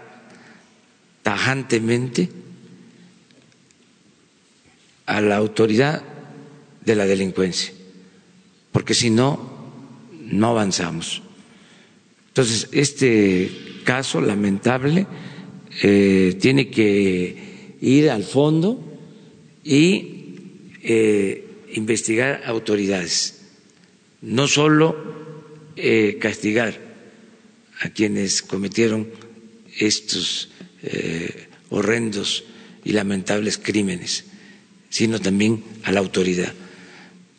tajantemente a la autoridad de la delincuencia, porque si no, no avanzamos. Entonces, este caso lamentable eh, tiene que ir al fondo y eh, investigar autoridades. No solo eh, castigar a quienes cometieron estos eh, horrendos y lamentables crímenes, sino también a la autoridad,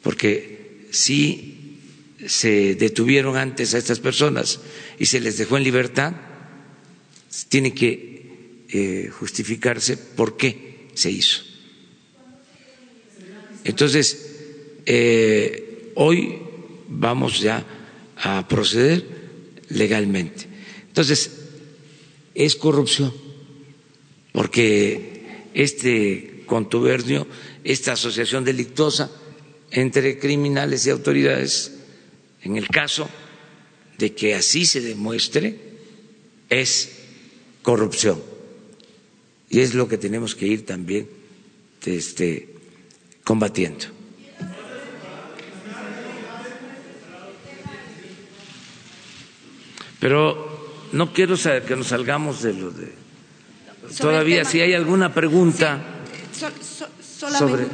porque si se detuvieron antes a estas personas y se les dejó en libertad, tiene que eh, justificarse por qué se hizo. Entonces, hoy vamos ya a proceder legalmente. Entonces, es corrupción, porque este contubernio, esta asociación delictuosa entre criminales y autoridades, en el caso de que así se demuestre, es corrupción. Y es lo que tenemos que ir también este, combatiendo. Pero no quiero que nos salgamos de lo de... Todavía, si hay alguna pregunta sobre,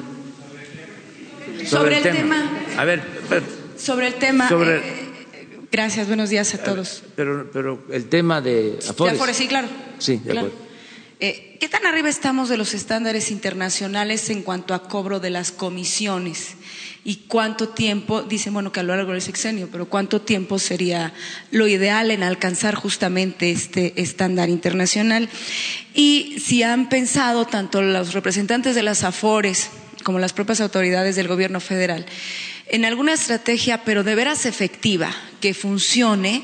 sobre, el tema. A ver, sobre el tema. Eh, gracias, buenos días a todos. Pero, pero el tema de Afores. De Afores, sí, claro. Sí, de acuerdo. Eh, ¿Qué tan arriba estamos de los estándares internacionales en cuanto a cobro de las comisiones? ¿Y cuánto tiempo, dicen, bueno, que a lo largo del sexenio, pero cuánto tiempo sería lo ideal en alcanzar justamente este estándar internacional? Y si han pensado tanto los representantes de las AFORES como las propias autoridades del gobierno federal en alguna estrategia, pero de veras efectiva, que funcione,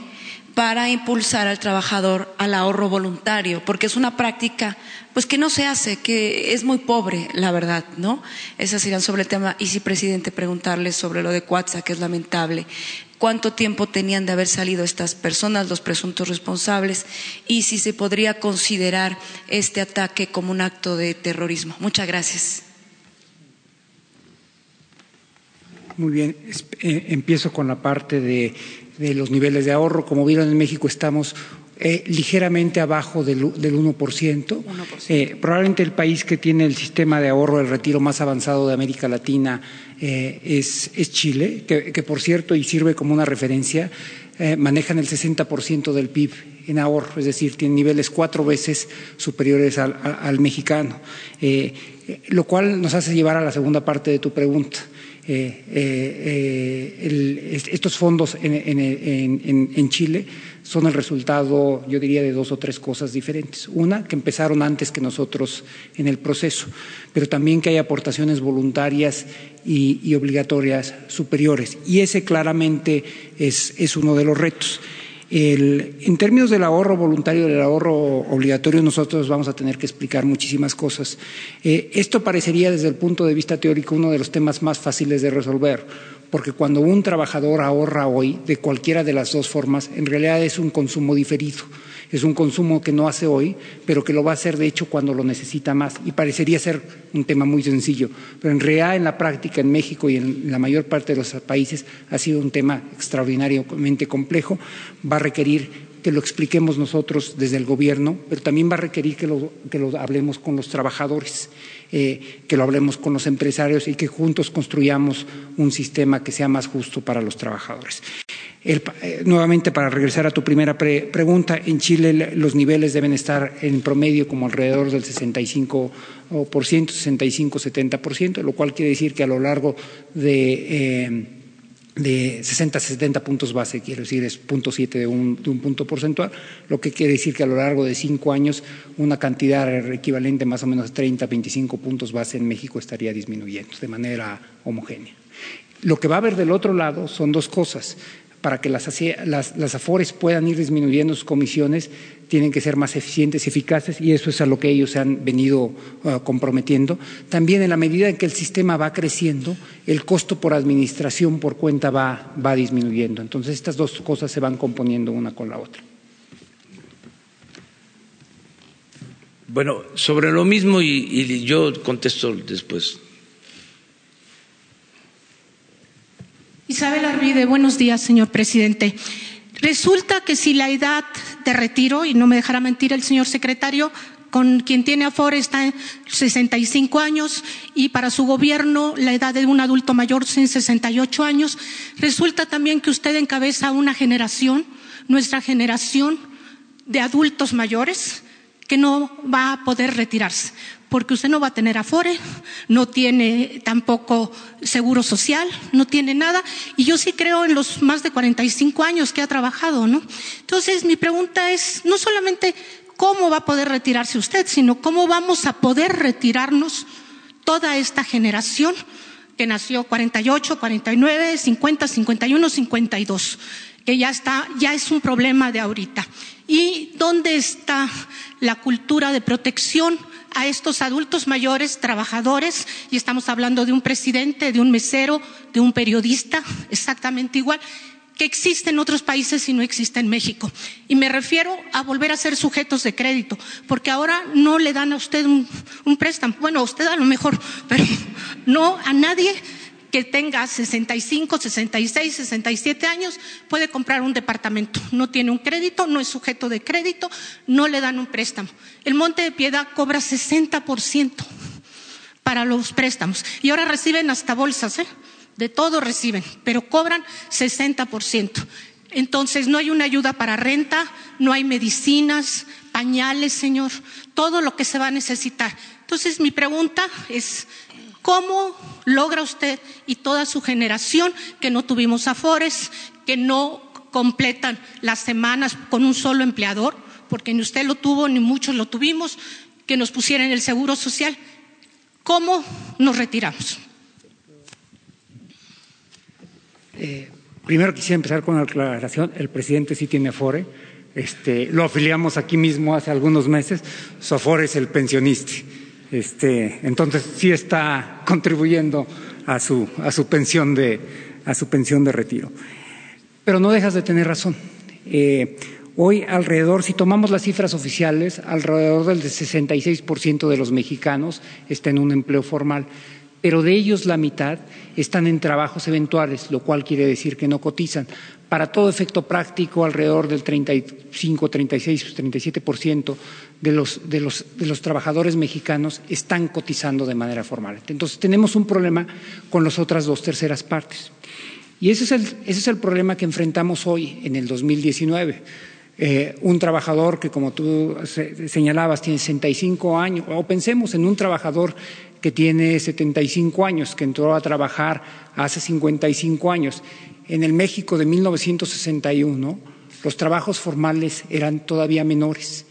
para impulsar al trabajador al ahorro voluntario, porque es una práctica pues que no se hace, que es muy pobre, la verdad, ¿no? Esas irán sobre el tema. Y si, presidente, preguntarle sobre lo de Cuatza, que es lamentable. ¿Cuánto tiempo tenían de haber salido estas personas, los presuntos responsables? Y si se podría considerar este ataque como un acto de terrorismo. Muchas gracias. Muy bien, eh, empiezo con la parte de de los niveles de ahorro. Como vieron en México estamos eh, ligeramente abajo del, del 1%. Eh, probablemente el país que tiene el sistema de ahorro del retiro más avanzado de América Latina eh, es, es, Chile, que, por cierto, y sirve como una referencia, manejan el 60% del PIB en ahorro, es decir, tienen niveles cuatro veces superiores al, al mexicano, lo cual nos hace llevar a la segunda parte de tu pregunta. Eh, eh, estos fondos en, Chile son el resultado, yo diría, de dos o tres cosas diferentes. Una, que empezaron antes que nosotros en el proceso, pero también que hay aportaciones voluntarias y, obligatorias superiores. Y ese claramente es uno de los retos en términos del ahorro voluntario, del ahorro obligatorio, nosotros vamos a tener que explicar muchísimas cosas. Eh, esto parecería desde el punto de vista teórico uno de los temas más fáciles de resolver, porque cuando un trabajador ahorra hoy, de cualquiera de las dos formas, en realidad es un consumo diferido es un consumo que no hace hoy, pero que lo va a hacer de hecho cuando lo necesita más. Y parecería ser un tema muy sencillo, pero en realidad en la práctica en México y en la mayor parte de los países ha sido un tema extraordinariamente complejo. Va a requerir que lo expliquemos nosotros desde el gobierno, pero también va a requerir que lo, que lo hablemos con los trabajadores, eh, que lo hablemos con los empresarios y que juntos construyamos un sistema que sea más justo para los trabajadores. Eh, nuevamente, para regresar a tu primera pregunta, en Chile los niveles deben estar en promedio como alrededor del 65%, 65-70%, lo cual quiere decir que a lo largo de, eh, de 60 70 puntos base, quiero decir, es 0.7 de un, de un punto porcentual, lo que quiere decir que a lo largo de cinco años una cantidad equivalente más o menos a 30, 25 puntos base en México estaría disminuyendo de manera homogénea. Lo que va a haber del otro lado son dos cosas para que las, las, AFORES puedan ir disminuyendo sus comisiones, tienen que ser más eficientes y eficaces y eso es a lo que ellos se han venido uh, comprometiendo. También en la medida en que el sistema va creciendo, el costo por administración por cuenta va, va disminuyendo. Entonces estas dos cosas se van componiendo una con la otra. Bueno, sobre lo mismo y yo contesto después. Isabel Arvide, buenos días, señor presidente. Resulta que si la edad de retiro, y no me dejará mentir el señor secretario, con quien tiene Afore está en 65 años y para su gobierno la edad de un adulto mayor es en 68 años. Resulta también que usted encabeza una generación, nuestra generación de adultos mayores, que no va a poder retirarse porque usted no va a tener afore, no tiene tampoco seguro social, no tiene nada. Y yo sí creo en los más de 45 años que ha trabajado, ¿no? Entonces, mi pregunta es, no solamente cómo va a poder retirarse usted, sino cómo vamos a poder retirarnos toda esta generación que nació 48, 49, 50, 51, 52, que ya está, ya es un problema de ahorita. ¿Y dónde está la cultura de protección a estos adultos mayores, trabajadores, y estamos hablando de un presidente, de un mesero, de un periodista, exactamente igual, que existe en otros países y no existe en México. Y me refiero a volver a ser sujetos de crédito, porque ahora no le dan a usted un, un préstamo. Bueno, a usted a lo mejor, pero no a nadie que tenga 65, 66, 67 años puede comprar un departamento. No tiene un crédito, no es sujeto de crédito, no le dan un préstamo. El Monte de Piedad cobra 60% para los préstamos y ahora reciben hasta bolsas, ¿eh? de todo reciben, pero cobran 60%. Entonces no hay una ayuda para renta, no hay medicinas, pañales, señor, todo lo que se va a necesitar. Entonces mi pregunta es, ¿Cómo logra usted y toda su generación que no tuvimos afores, que no completan las semanas con un solo empleador, porque ni usted lo tuvo ni muchos lo tuvimos, que nos pusieran el seguro social? ¿Cómo nos retiramos? Eh, primero quisiera empezar con la aclaración. El presidente sí tiene Afore. Este, lo afiliamos aquí mismo hace algunos meses. Su Afore es el pensionista. Este, entonces sí está contribuyendo a su, a su, pensión, de, a su pensión de retiro. Pero no dejas de tener razón. Eh, hoy alrededor, si tomamos las cifras oficiales, alrededor del 66% de los mexicanos está en un empleo formal pero de ellos la mitad están en trabajos eventuales, lo cual quiere decir que no cotizan. Para todo efecto práctico, alrededor del 35, 36, 37% de los, de, los, de los trabajadores mexicanos están cotizando de manera formal. Entonces, tenemos un problema con las otras dos terceras partes. Y ese es el, problema que enfrentamos hoy, en el 2019. Eh, un trabajador que, como tú señalabas, tiene 65 años, o pensemos en un trabajador que tiene 75 años, que entró a trabajar hace 55 años. En el México de 1961, los trabajos formales eran todavía menores.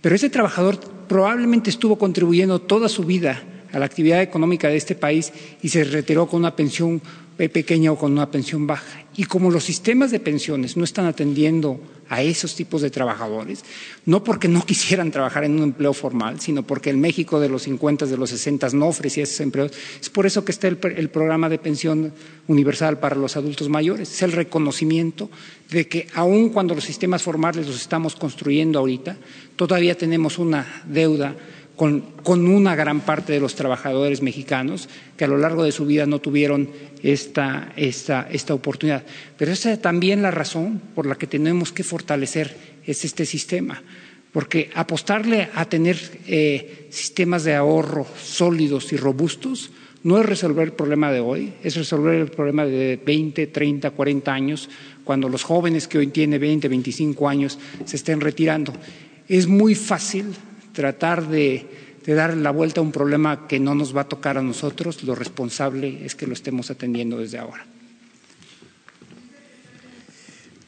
Pero ese trabajador probablemente estuvo contribuyendo toda su vida a la actividad económica de este país y se retiró con una pensión pequeña o con una pensión baja. Y como los sistemas de pensiones no están atendiendo a esos tipos de trabajadores, no porque no quisieran trabajar en un empleo formal, sino porque el México de los 50, de los 60 no ofrecía esos empleos, es por eso que está el, programa de pensión universal para los adultos mayores. Es el reconocimiento de que aun cuando los sistemas formales los estamos construyendo ahorita, todavía tenemos una deuda con, una gran parte de los trabajadores mexicanos que a lo largo de su vida no tuvieron esta, esta, esta oportunidad. Pero esa es también la razón por la que tenemos que fortalecer este sistema, porque apostarle a tener eh, sistemas de ahorro sólidos y robustos no es resolver el problema de hoy, es resolver el problema de 20, 30, 40 años, cuando los jóvenes que hoy tienen 20, 25 años se estén retirando. Es muy fácil tratar de, dar la vuelta a un problema que no nos va a tocar a nosotros, lo responsable es que lo estemos atendiendo desde ahora.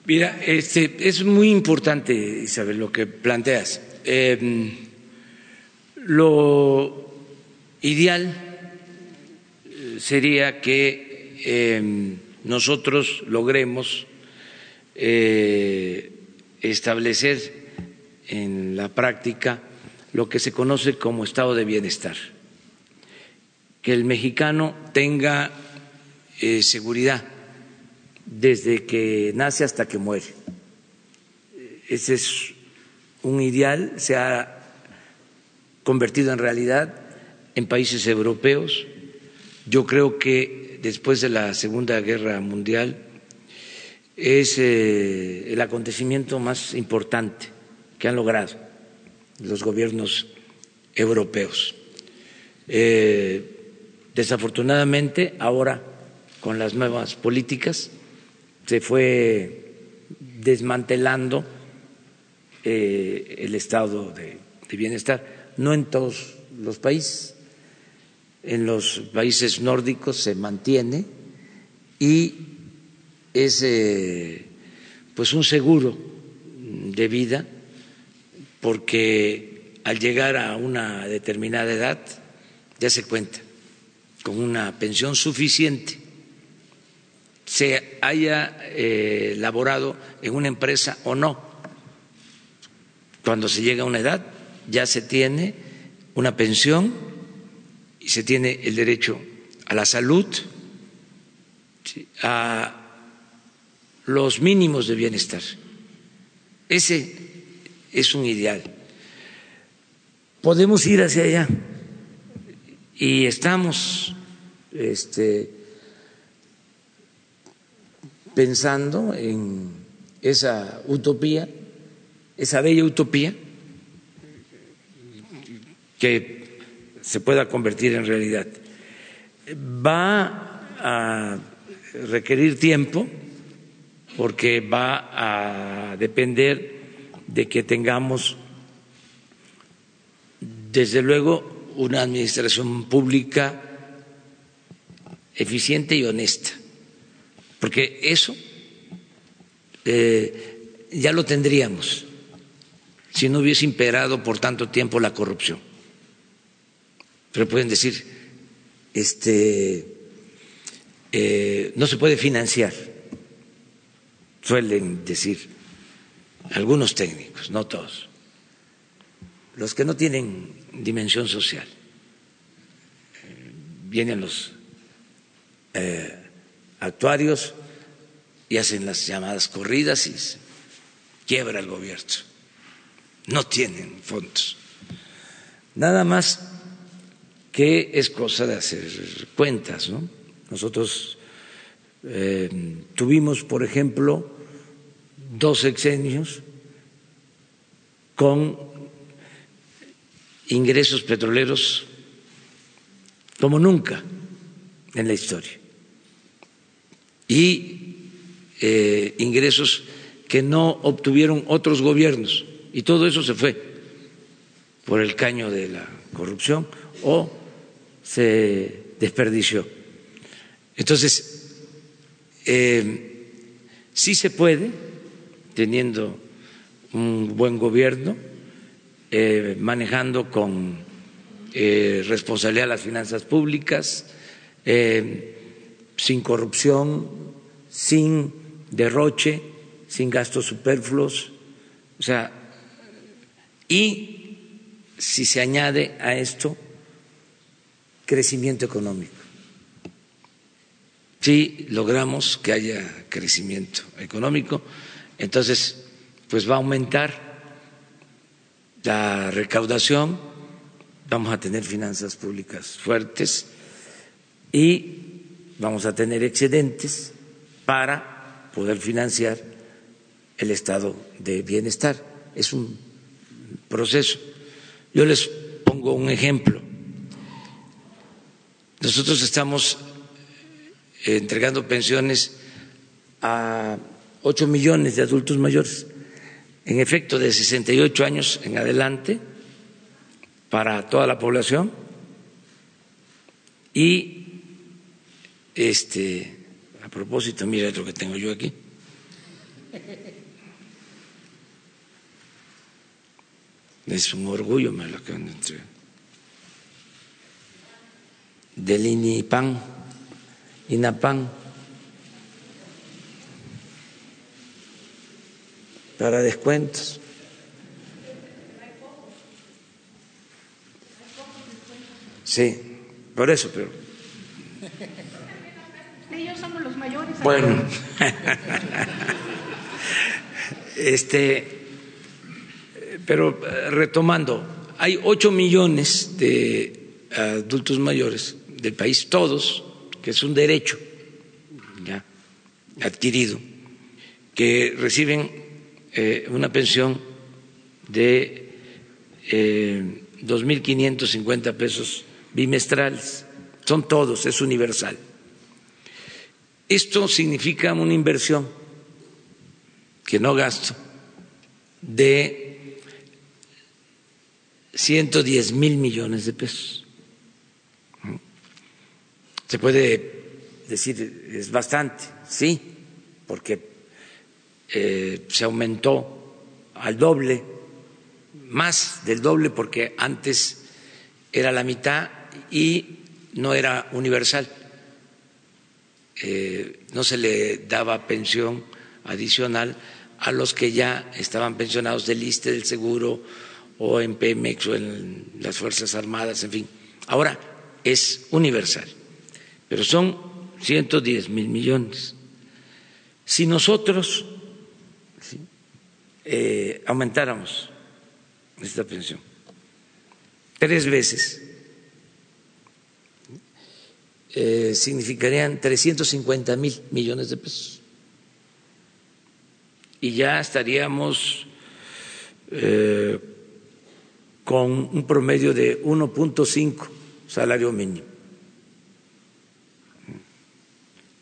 Mira, este, es muy importante, Isabel, lo que planteas. Em, lo ideal eh, sería que em, nosotros logremos eh, establecer en la práctica lo que se conoce como estado de bienestar, que el mexicano tenga eh, seguridad desde que nace hasta que muere. Ese es un ideal, se ha convertido en realidad en países europeos. Yo creo que después de la Segunda Guerra Mundial es eh, el acontecimiento más importante que han logrado los gobiernos europeos. Eh, desafortunadamente, ahora, con las nuevas políticas, se fue desmantelando eh, el estado de, bienestar, no en todos los países, en los países nórdicos se mantiene y es eh, pues un seguro de vida porque al llegar a una determinada edad ya se cuenta con una pensión suficiente, se haya eh, laborado en una empresa o no. Cuando se llega a una edad ya se tiene una pensión y se tiene el derecho a la salud, a los mínimos de bienestar. Ese es un ideal. Podemos ir hacia allá y estamos este, pensando en esa utopía, esa bella utopía que se pueda convertir en realidad. Va a requerir tiempo porque va a depender de que tengamos, desde luego, una administración pública eficiente y honesta, porque eso eh, ya lo tendríamos si no hubiese imperado por tanto tiempo la corrupción. Pero pueden decir, este, eh, no se puede financiar, suelen decir algunos técnicos, no todos, los que no tienen dimensión social. Vienen los eh, actuarios y hacen las llamadas corridas y quiebra el gobierno. No tienen fondos. Nada más que es cosa de hacer cuentas, ¿no? Nosotros eh, tuvimos, por ejemplo, dos sexenios con ingresos petroleros como nunca en la historia y eh, ingresos que no obtuvieron otros gobiernos y todo eso se fue por el caño de la corrupción o se desperdició. Entonces, eh, sí se puede, teniendo un buen gobierno, eh, manejando con eh, responsabilidad las finanzas públicas, eh, sin corrupción, sin derroche, sin gastos superfluos, o sea, y si se añade a esto crecimiento económico. Si logramos que haya crecimiento económico, entonces pues va a aumentar la recaudación, vamos a tener finanzas públicas fuertes y vamos a tener excedentes para poder financiar el estado de bienestar. Es un proceso. Yo les pongo un ejemplo. Nosotros estamos entregando pensiones a ocho millones de adultos mayores, en efecto de 68 años en adelante para toda la población. Y este a propósito mira lo que tengo yo aquí. Es un orgullo me lo acaban de entregar. Del INIPAN INAPAN para descuentos. Sí, por eso, pero. Ellos somos los mayores. Bueno, este, pero eh, retomando, hay ocho millones de adultos mayores del país, todos, que es un derecho ya adquirido, que reciben eh, una pensión de eh, 2.550 pesos bimestrales. Son todos, es universal. Esto significa una inversión que no gasto de 110 mil millones de pesos. Se puede decir, es bastante, sí, porque eh, se aumentó al doble, más del doble porque antes era la mitad y no era universal. Eh, no se le daba pensión adicional a los que ya estaban pensionados del ISTE, del seguro o en Pemex o en las Fuerzas Armadas, en fin. Ahora es universal, pero son 110 mil millones. Si nosotros eh, aumentáramos esta pensión tres veces, eh, significarían 350 mil millones de pesos. Y ya estaríamos eh, con un promedio de 1.5 salario mínimo.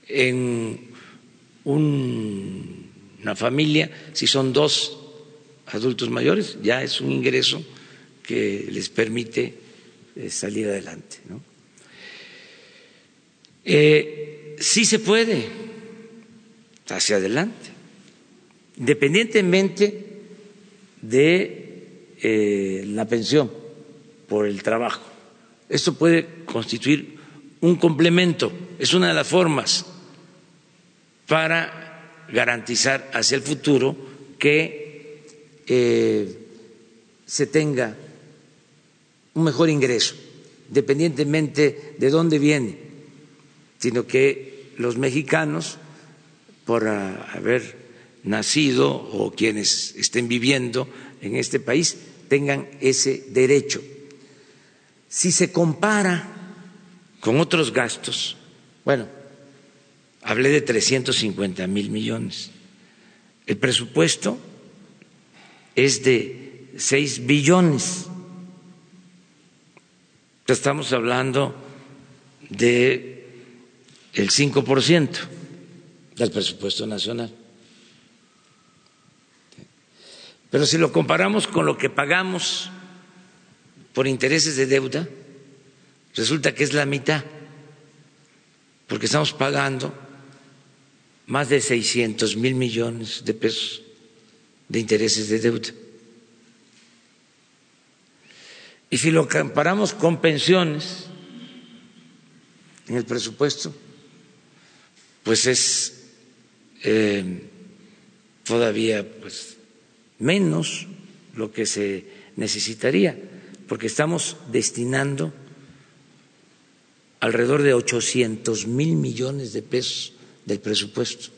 En una familia, si son dos adultos mayores, ya es un ingreso que les permite eh, salir adelante. ¿no? Eh, sí se puede hacia adelante, independientemente de eh, la pensión por el trabajo. Esto puede constituir un complemento, es una de las formas para garantizar hacia el futuro que eh, se tenga un mejor ingreso, independientemente de dónde viene, sino que los mexicanos, por haber nacido o quienes estén viviendo en este país, tengan ese derecho. Si se compara con otros gastos, bueno, Hablé de 350 mil millones. El presupuesto es de 6 billones. Estamos hablando de el 5% del presupuesto nacional. Pero si lo comparamos con lo que pagamos por intereses de deuda, resulta que es la mitad, porque estamos pagando más de 600 mil millones de pesos de intereses de deuda. Y si lo comparamos con pensiones en el presupuesto, pues es eh, todavía pues, menos lo que se necesitaría, porque estamos destinando alrededor de 800 mil millones de pesos del presupuesto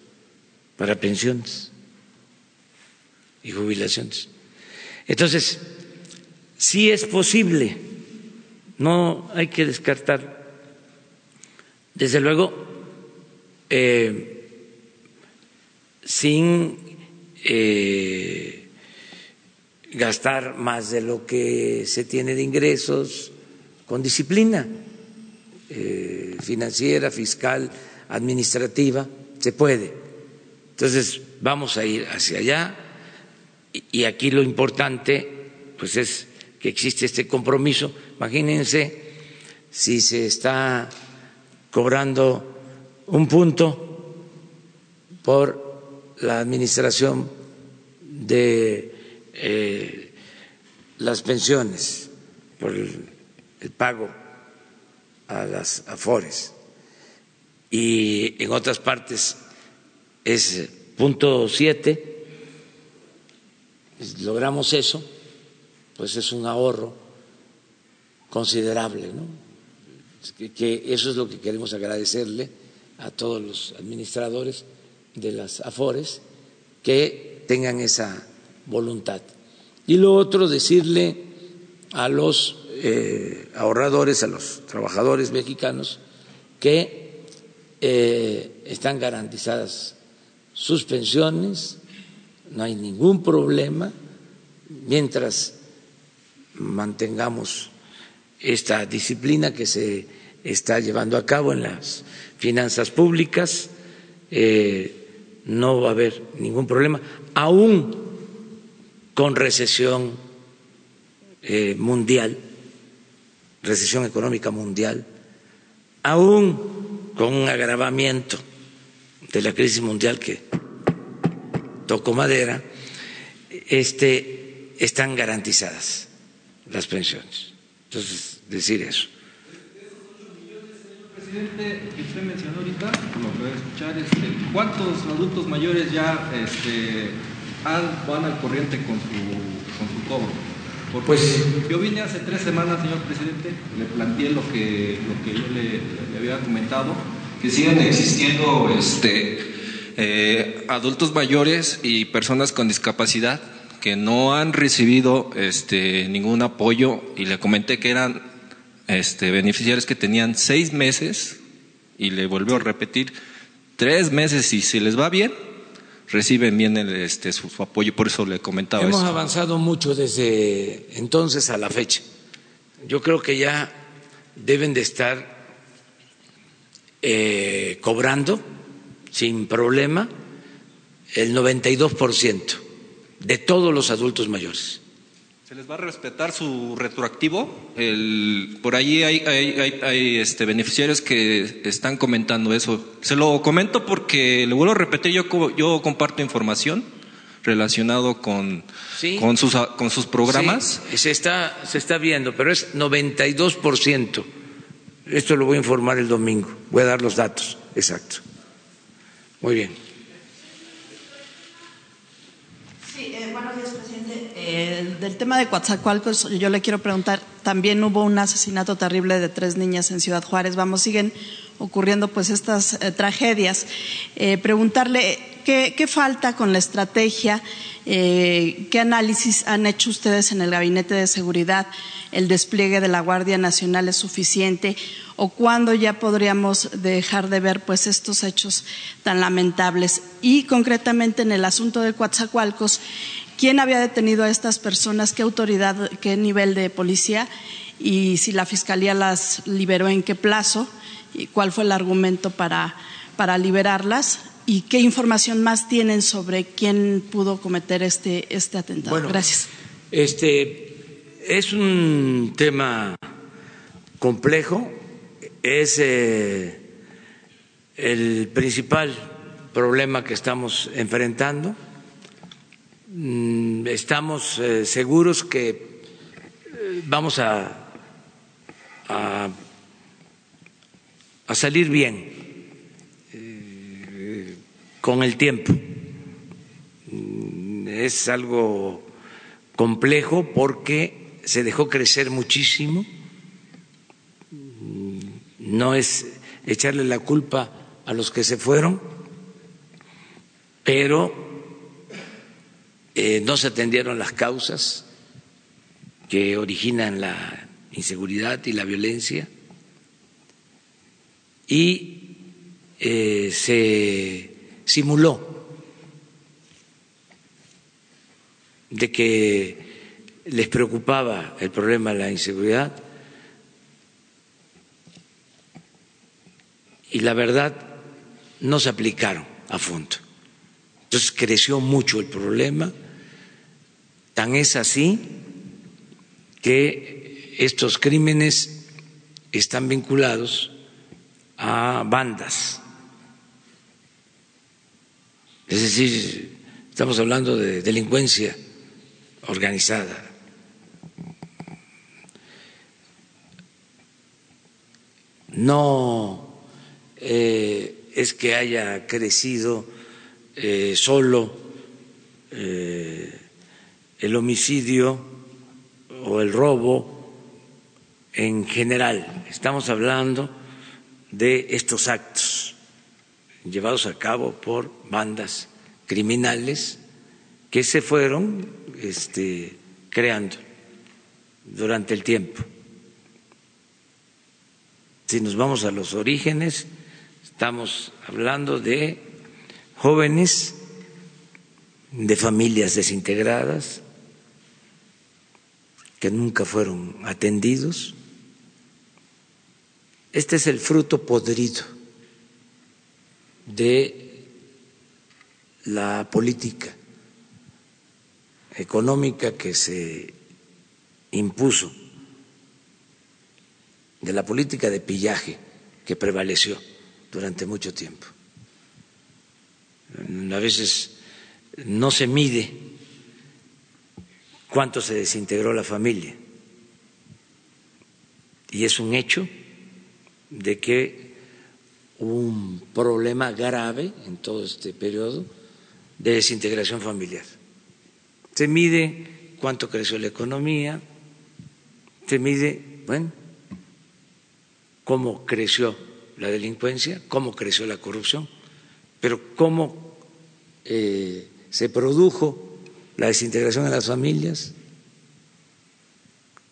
para pensiones y jubilaciones. Entonces, sí es posible, no hay que descartar. Desde luego, eh, sin eh, gastar más de lo que se tiene de ingresos, con disciplina eh, financiera, fiscal, administrativa, se puede. Entonces, vamos a ir hacia allá y aquí lo importante pues es que existe este compromiso. Imagínense si se está cobrando un punto por la administración de eh, las pensiones, por el, el pago a las afores y en otras partes es punto siete, logramos eso, pues es un ahorro considerable, ¿no? Que eso es lo que queremos agradecerle a todos los administradores de las AFORES que tengan esa voluntad. Y lo otro, decirle a los eh, ahorradores, a los trabajadores mexicanos, que eh, están garantizadas sus pensiones, no hay ningún problema. Mientras mantengamos esta disciplina que se está llevando a cabo en las finanzas públicas, eh, no va a haber ningún problema, aún con recesión eh, mundial, recesión económica mundial, aún con un agravamiento de la crisis mundial que tocó madera, este, están garantizadas las pensiones. Entonces, decir eso. Presidente, que usted mencionó ahorita, lo que voy a escuchar, este, ¿cuántos adultos mayores ya este, van al corriente con su, con su cobro? Porque Pues- yo vine hace tres semanas, señor presidente, le planteé lo que, lo que yo le, le había comentado, que siguen existiendo este, eh, adultos mayores y personas con discapacidad que no han recibido este, ningún apoyo. Y le comenté que eran este, beneficiarios que tenían seis meses y le volvió a repetir tres meses y si les va bien reciben bien el, este, su, su apoyo por eso le comentaba Hemos avanzado mucho desde entonces a la fecha. Yo creo que ya deben de estar eh, cobrando sin problema el 92% de todos los adultos mayores. Se les va a respetar su retroactivo. El, por ahí hay, hay, hay, hay, este, beneficiarios que están comentando eso. Se lo comento porque, le vuelvo a repetir, yo, yo comparto información relacionado con, Sí. con, sus, con sus programas. Sí, se, está, se está viendo, pero es 92%. Esto lo voy a informar el domingo. Voy a dar los datos. Exacto. Muy bien. Sí, eh, buenos días, presidente. Eh, del tema de Coatzacoalcos, yo le quiero preguntar, también hubo un asesinato terrible de tres niñas en Ciudad Juárez. Vamos, siguen ocurriendo pues estas eh, tragedias. Eh, preguntarle ¿qué, falta con la estrategia, qué análisis han hecho ustedes en el Gabinete de Seguridad, el despliegue de la Guardia Nacional es suficiente o cuándo ya podríamos dejar de ver pues estos hechos tan lamentables y concretamente en el asunto de Coatzacoalcos quién había detenido a estas personas, qué autoridad, qué nivel de policía y si la fiscalía las liberó en qué plazo y cuál fue el argumento para, para liberarlas y qué información más tienen sobre quién pudo cometer este, este atentado. Bueno, Gracias. Este es un tema complejo, es eh, el principal problema que estamos enfrentando. Mm, Estamos eh, seguros que eh, vamos a, a, salir bien eh, con el tiempo. Mm, Es algo complejo porque se dejó crecer muchísimo. Mm, No es echarle la culpa a los que se fueron, pero eh, no se atendieron las causas que originan la inseguridad y la violencia. Y eh, se simuló de que les preocupaba el problema de la inseguridad. Y la verdad no se aplicaron a fondo. Entonces creció mucho el problema, tan es así que estos crímenes están vinculados a bandas. Es decir, estamos hablando de delincuencia organizada. No eh, es que haya crecido eh, solo eh, el homicidio o el robo en general. Estamos hablando de estos actos llevados a cabo por bandas criminales que se fueron este, creando durante el tiempo. Si nos vamos a los orígenes, estamos hablando de jóvenes de familias desintegradas que nunca fueron atendidos. Este es el fruto podrido de la política económica que se impuso, de la política de pillaje que prevaleció durante mucho tiempo. A veces no se mide cuánto se desintegró la familia y es un hecho de que hubo un problema grave en todo este periodo de desintegración familiar. Se mide cuánto creció la economía, se mide, bueno, cómo creció la delincuencia, cómo creció la corrupción, pero cómo eh, se produjo la desintegración de las familias,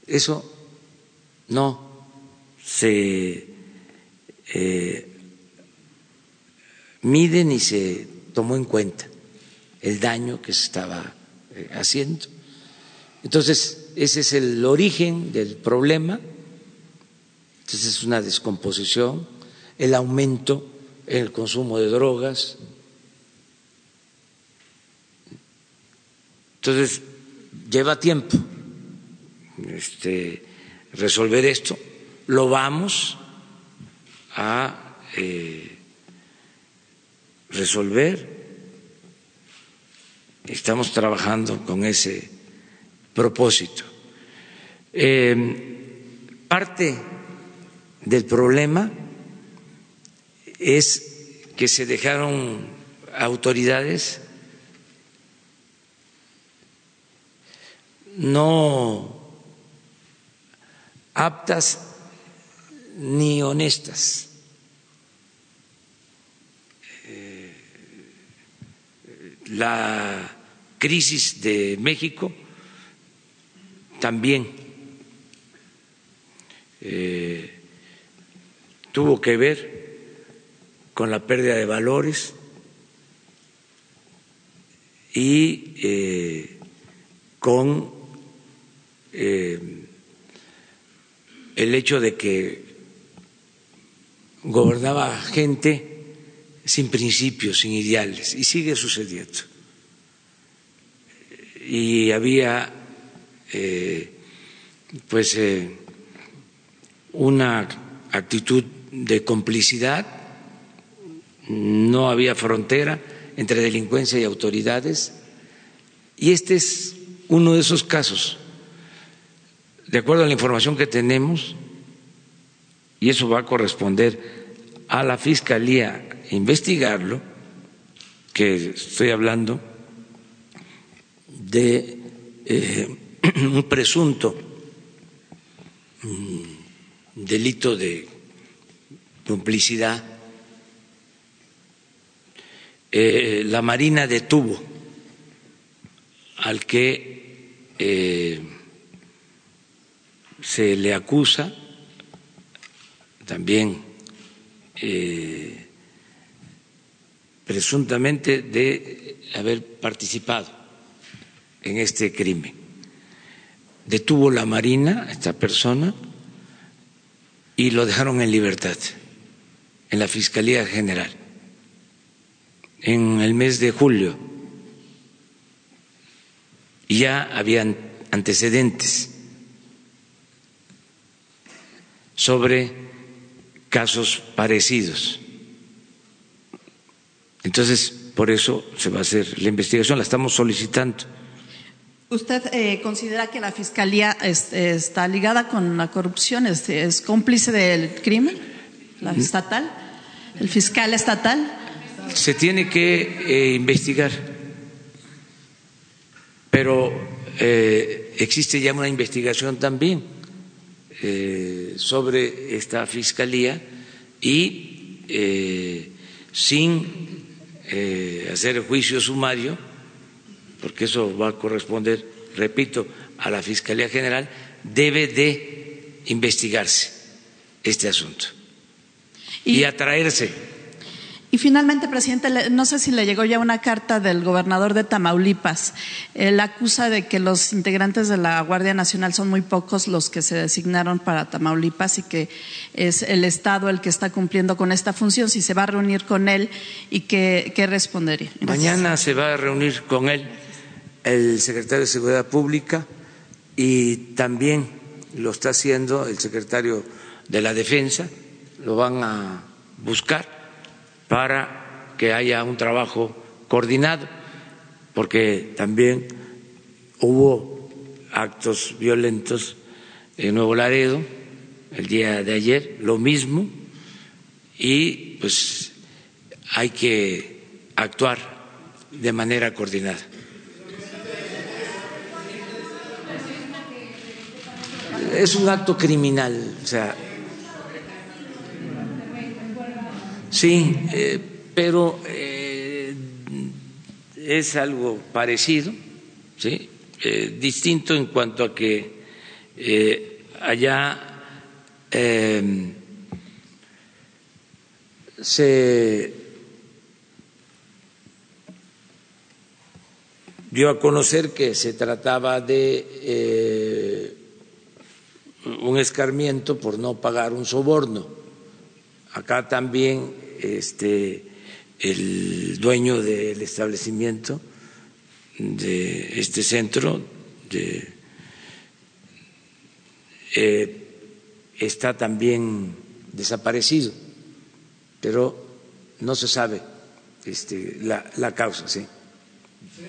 eso no se eh, mide ni se tomó en cuenta el daño que se estaba eh, haciendo. Entonces, ese es el origen del problema. Entonces, es una descomposición, el aumento en el consumo de drogas. Entonces, lleva tiempo este, resolver esto. Lo vamos a eh, resolver. Estamos trabajando con ese propósito. Eh, parte del problema es que se dejaron autoridades no aptas ni honestas. Eh, la crisis de México también eh, tuvo que ver con la pérdida de valores y eh, con el hecho de que gobernaba gente sin principios, sin ideales, y sigue sucediendo. Y había eh, pues eh, una actitud de complicidad, no había frontera entre delincuencia y autoridades, y este es uno de esos casos. De acuerdo a la información que tenemos, y eso va a corresponder a la Fiscalía investigarlo, que estoy hablando de eh, un presunto mm, delito de complicidad. Eh, la Marina detuvo al que eh, se le acusa también eh, presuntamente de haber participado en este crimen. Detuvo la Marina a esta persona y lo dejaron en libertad en la Fiscalía General en el mes de julio. Y ya habían antecedentes sobre casos parecidos. Entonces, por eso se va a hacer la investigación, la estamos solicitando. ¿Usted eh, considera que la Fiscalía está ligada con la corrupción? ¿Es, cómplice del crimen? ¿La mm. estatal? ¿El fiscal estatal? Se tiene que eh, investigar, pero eh, existe ya una investigación también eh, sobre esta fiscalía y eh, sin eh, hacer juicio sumario, porque eso va a corresponder, repito, a la Fiscalía General, debe de investigarse este asunto y atraerse y finalmente, presidente, no sé si le llegó ya una carta del gobernador de Tamaulipas. Él acusa de que los integrantes de la Guardia Nacional son muy pocos los que se designaron para Tamaulipas y que es el Estado el que está cumpliendo con esta función. Si se va a reunir con él y qué, respondería. Mañana se va a reunir con él el secretario de Seguridad Pública y también lo está haciendo el secretario de la Defensa. Lo van a buscar para que haya un trabajo coordinado, porque también hubo actos violentos en Nuevo Laredo el día de ayer, lo mismo, y pues hay que actuar de manera coordinada. es un acto criminal, o sea. Sí, eh, pero eh, es algo parecido, ¿sí? Eh, distinto en cuanto a que allá se dio a conocer que se trataba de un escarmiento por no pagar un soborno. Acá también este, el dueño del establecimiento de este centro eh, está también desaparecido, pero no se sabe este, la, la causa, sí.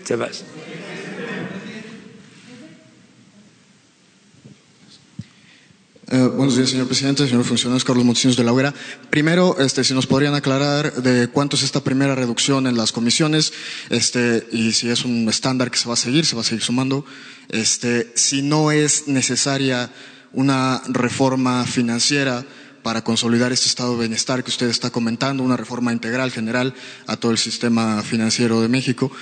Se Eh, buenos días, señor presidente, señor funcionario, Carlos Montesinos de la Hoguera. Primero, este, si nos podrían aclarar de cuánto es esta primera reducción en las comisiones, este, y si es un estándar que se va a seguir, se va a seguir sumando, este, si no es necesaria una reforma financiera para consolidar este estado de bienestar que usted está comentando, una reforma integral general a todo el sistema financiero de México.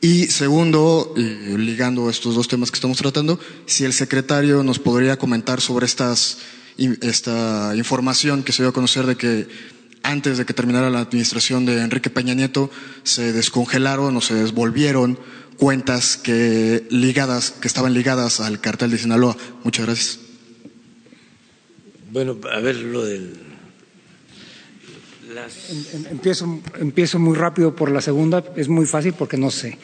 Y segundo, ligando estos dos temas que estamos tratando, si el secretario nos podría comentar sobre estas, esta información que se dio a conocer de que antes de que terminara la administración de Enrique Peña Nieto se descongelaron o se desvolvieron cuentas que ligadas que estaban ligadas al cartel de Sinaloa. Muchas gracias. Bueno, a ver lo del Empiezo, empiezo muy rápido por la segunda, es muy fácil porque no sé.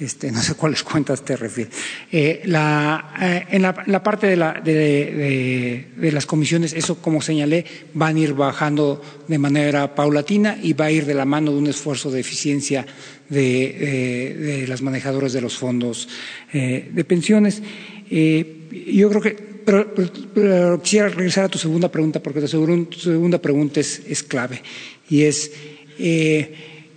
Este, no sé cuáles cuentas te refieres. Eh, la, eh, en, la, la, parte de, la, de, las comisiones, eso como señalé, van a ir bajando de manera paulatina y va a ir de la mano de un esfuerzo de eficiencia de, las manejadoras de los fondos eh, de pensiones. yo creo que, pero, quisiera regresar a tu segunda pregunta porque tu segunda pregunta es, clave y es, eh,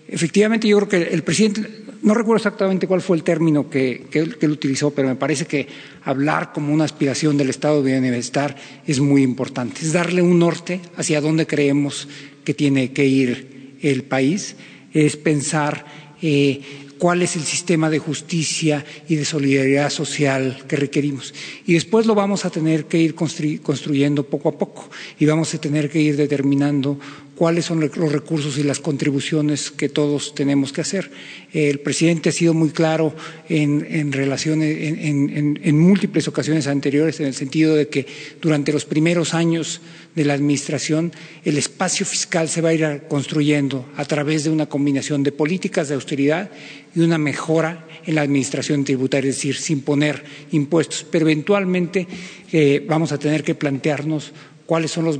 efectivamente yo creo que el presidente, no recuerdo exactamente cuál fue el término que, que, él, utilizó, pero me parece que hablar como una aspiración del estado de bienestar es muy importante, es darle un norte hacia dónde creemos que tiene que ir el país, es pensar eh, cuál es el sistema de justicia y de solidaridad social que requerimos. Y después lo vamos a tener que ir construyendo poco a poco y vamos a tener que ir determinando cuáles son los recursos y las contribuciones que todos tenemos que hacer. El presidente ha sido muy claro en, en relaciones, en, en, múltiples ocasiones anteriores, en el sentido de que durante los primeros años de la administración, el espacio fiscal se va a ir construyendo a través de una combinación de políticas de austeridad y una mejora en la administración tributaria, es decir, sin poner impuestos. Pero eventualmente eh, vamos a tener que plantearnos cuáles son los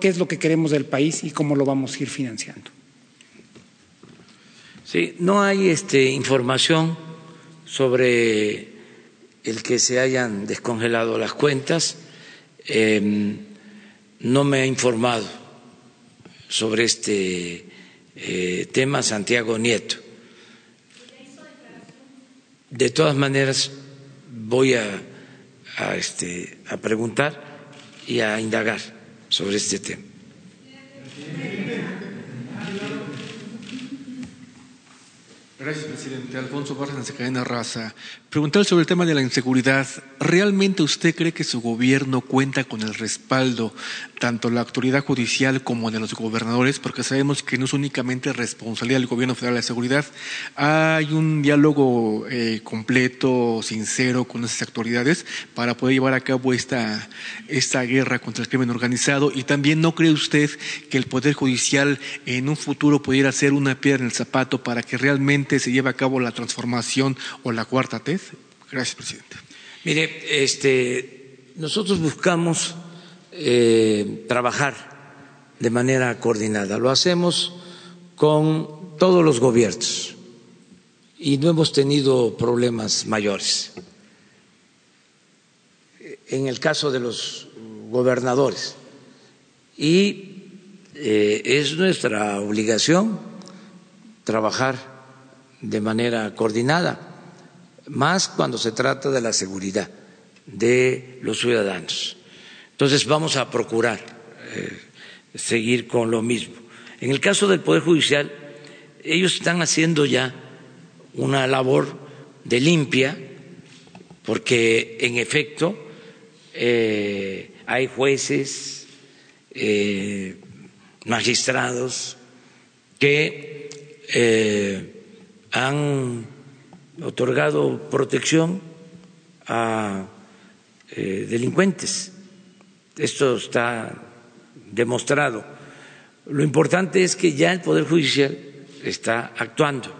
qué es lo que queremos del país y cómo lo vamos a ir financiando. Sí, no hay este, información sobre el que se hayan descongelado las cuentas. Em, no me ha informado sobre este eh, tema Santiago Nieto. De todas maneras, voy a, este, a preguntar y a indagar sobre este tema. Gracias, presidente. Alfonso Bárcenas, Cadena Raza. Preguntar sobre el tema de la inseguridad. ¿Realmente usted cree que su gobierno cuenta con el respaldo tanto de la autoridad judicial como de los gobernadores? Porque sabemos que no es únicamente responsabilidad del gobierno federal de la seguridad. Hay un diálogo eh, completo, sincero con esas autoridades para poder llevar a cabo esta, esta guerra contra el crimen organizado. Y también no cree usted que el Poder Judicial en un futuro pudiera ser una piedra en el zapato para que realmente se lleve a cabo la transformación o la cuarta Gracias, presidente. Mire, este, nosotros buscamos eh, trabajar de manera coordinada. Lo hacemos con todos los gobiernos y no hemos tenido problemas mayores. En el caso de los gobernadores. Y eh, es nuestra obligación trabajar de manera coordinada más cuando se trata de la seguridad de los ciudadanos. Entonces vamos a procurar eh, seguir con lo mismo. En el caso del Poder Judicial, ellos están haciendo ya una labor de limpia, porque en efecto eh, hay jueces, eh, magistrados que han otorgado protección a delincuentes. Esto está demostrado. Lo importante es que ya el Poder Judicial está actuando.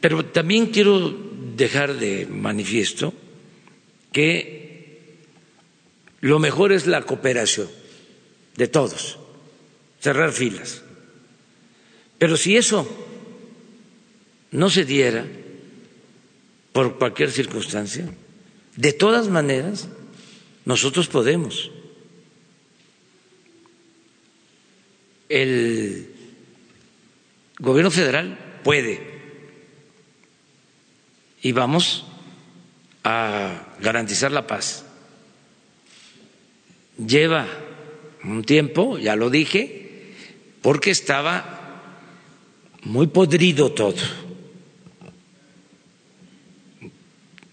Pero también quiero dejar de manifiesto que lo mejor es la cooperación de todos, cerrar filas. Pero si eso no se diera por cualquier circunstancia, de todas maneras, nosotros podemos. El gobierno federal puede y vamos a garantizar la paz. Lleva un tiempo, ya lo dije, porque estaba muy podrido todo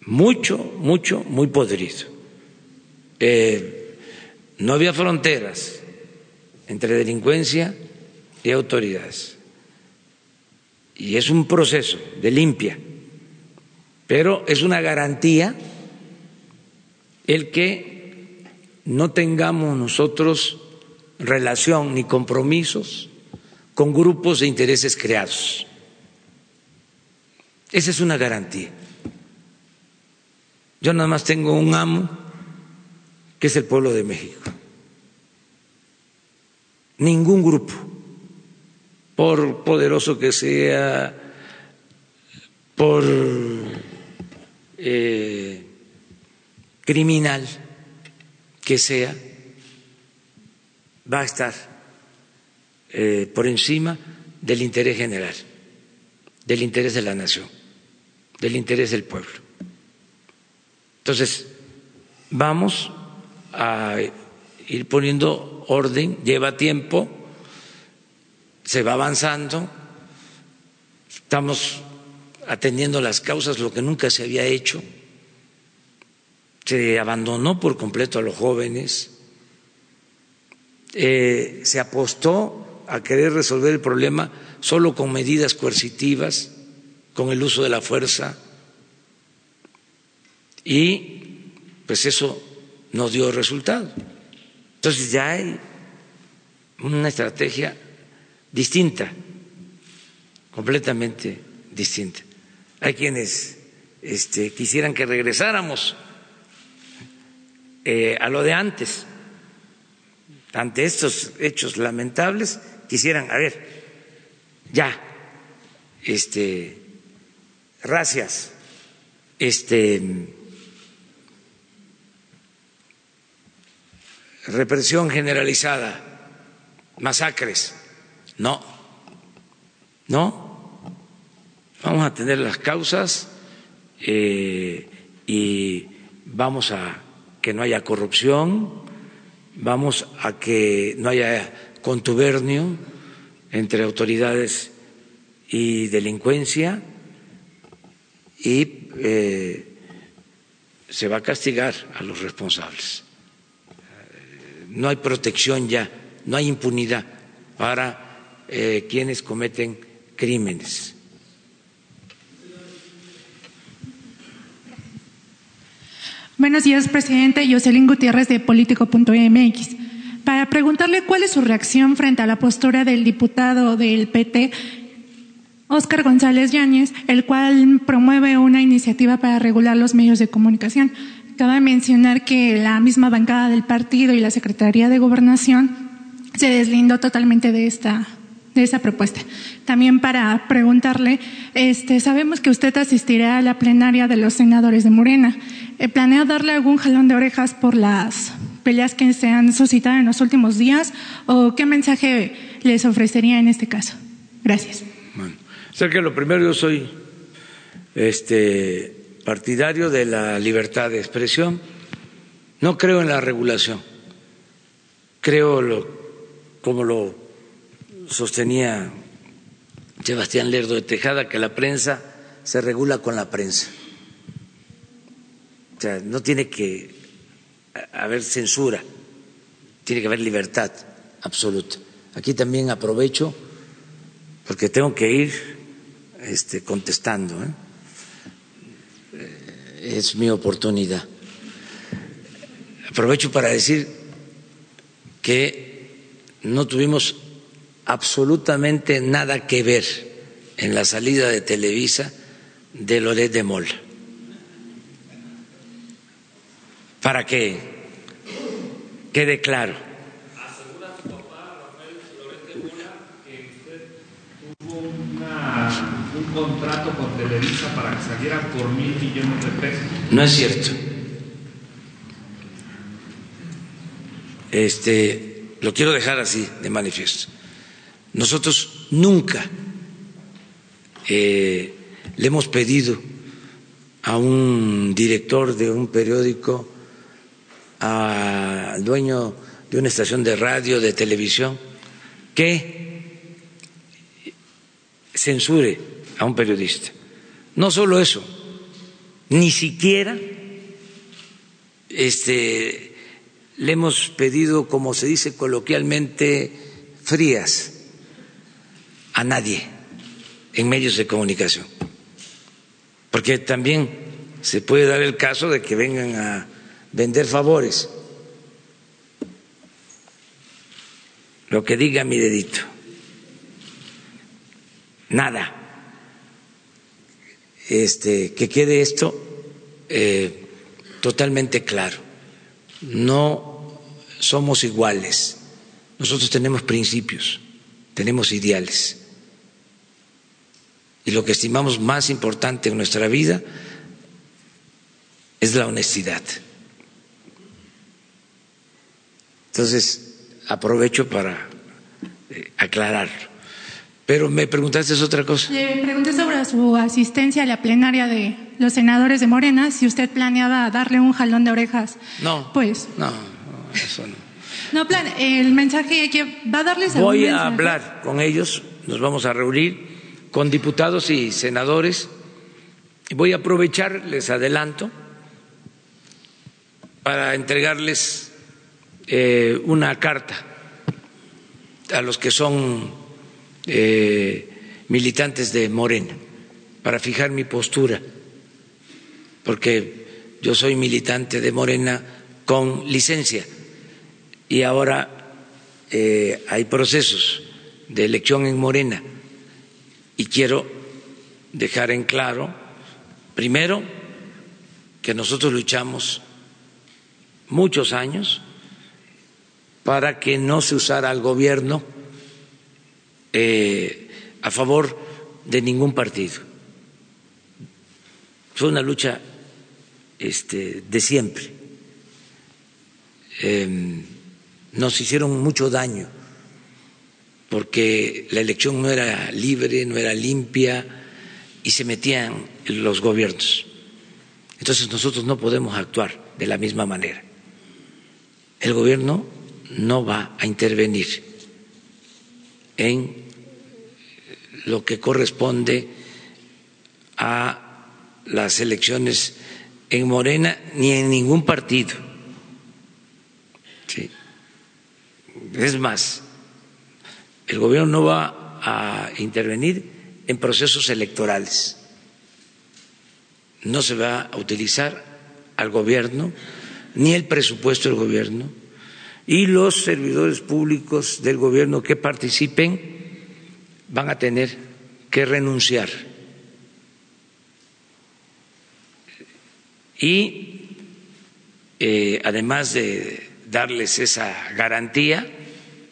mucho, mucho, muy podrido. Eh, no había fronteras entre delincuencia y autoridades. Y es un proceso de limpia, pero es una garantía el que no tengamos nosotros relación ni compromisos con grupos de intereses creados. Esa es una garantía. Yo nada más tengo un amo, que es el pueblo de México. Ningún grupo, por poderoso que sea, por eh, criminal que sea, va a estar eh, por encima del interés general, del interés de la nación, del interés del pueblo. Entonces, vamos a ir poniendo orden, lleva tiempo, se va avanzando, estamos atendiendo las causas, lo que nunca se había hecho, se abandonó por completo a los jóvenes, eh, se apostó a querer resolver el problema solo con medidas coercitivas, con el uso de la fuerza y pues eso no dio resultado. Entonces ya hay una estrategia distinta, completamente distinta. Hay quienes este, quisieran que regresáramos eh, a lo de antes, ante estos hechos lamentables, quisieran, a ver, ya, este, gracias, este, represión generalizada, masacres. No, no. Vamos a tener las causas eh, y vamos a que no haya corrupción, vamos a que no haya contubernio entre autoridades y delincuencia y eh, se va a castigar a los responsables no hay protección ya, no hay impunidad para eh, quienes cometen crímenes. Buenos días, presidente. Jocelyn Gutiérrez de Político.mx. Para preguntarle cuál es su reacción frente a la postura del diputado del PT, Óscar González Yáñez, el cual promueve una iniciativa para regular los medios de comunicación. Cabe mencionar que la misma bancada del partido y la Secretaría de Gobernación se deslindó totalmente de esta de esa propuesta. También para preguntarle, este, sabemos que usted asistirá a la plenaria de los senadores de Morena. Eh, ¿Planea darle algún jalón de orejas por las peleas que se han suscitado en los últimos días o qué mensaje les ofrecería en este caso? Gracias. Bueno, sea que lo primero yo soy este partidario de la libertad de expresión, no creo en la regulación, creo, lo, como lo sostenía Sebastián Lerdo de Tejada, que la prensa se regula con la prensa. O sea, no tiene que haber censura, tiene que haber libertad absoluta. Aquí también aprovecho, porque tengo que ir este, contestando, ¿eh? Eh, es mi oportunidad. Aprovecho para decir que no tuvimos absolutamente nada que ver en la salida de Televisa de Loret de Mola. Para que quede claro. ¿Asegura su papá, Rafael Loret de Mola, que usted tuvo una, un contrato con Televisa para que saliera por mil millones de pesos? No es cierto. Este, lo quiero dejar así de manifiesto. Nosotros nunca eh, le hemos pedido a un director de un periódico, al dueño de una estación de radio, de televisión, que censure a un periodista. No solo eso, ni siquiera este, le hemos pedido, como se dice coloquialmente, frías a nadie en medios de comunicación. Porque también se puede dar el caso de que vengan a vender favores. Lo que diga mi dedito. Nada. Este, que quede esto eh, totalmente claro. No somos iguales. Nosotros tenemos principios, tenemos ideales y lo que estimamos más importante en nuestra vida es la honestidad. Entonces, aprovecho para eh, aclarar. Pero me preguntaste otra cosa. Le pregunté sobre su asistencia a la plenaria de los senadores de Morena, si usted planeaba darle un jalón de orejas. No. Pues. No, eso no. No, plan, el mensaje que va a darles Voy a hablar con ellos, nos vamos a reunir con diputados y senadores. Voy a aprovechar, les adelanto, para entregarles eh, una carta a los que son eh, militantes de Morena, para fijar mi postura, porque yo soy militante de Morena con licencia y ahora eh, hay procesos de elección en Morena y quiero dejar en claro, primero, que nosotros luchamos muchos años para que no se usara al gobierno eh, a favor de ningún partido. Fue una lucha este, de siempre. Em, nos hicieron mucho daño porque la elección no era libre, no era limpia y se metían los gobiernos. Entonces nosotros no podemos actuar de la misma manera. El gobierno no va a intervenir en lo que corresponde a las elecciones en Morena ni en ningún partido. Sí. Es más, el gobierno no va a intervenir en procesos electorales. No se va a utilizar al gobierno ni el presupuesto del gobierno y los servidores públicos del gobierno que participen van a tener que renunciar. Y eh, además de darles esa garantía,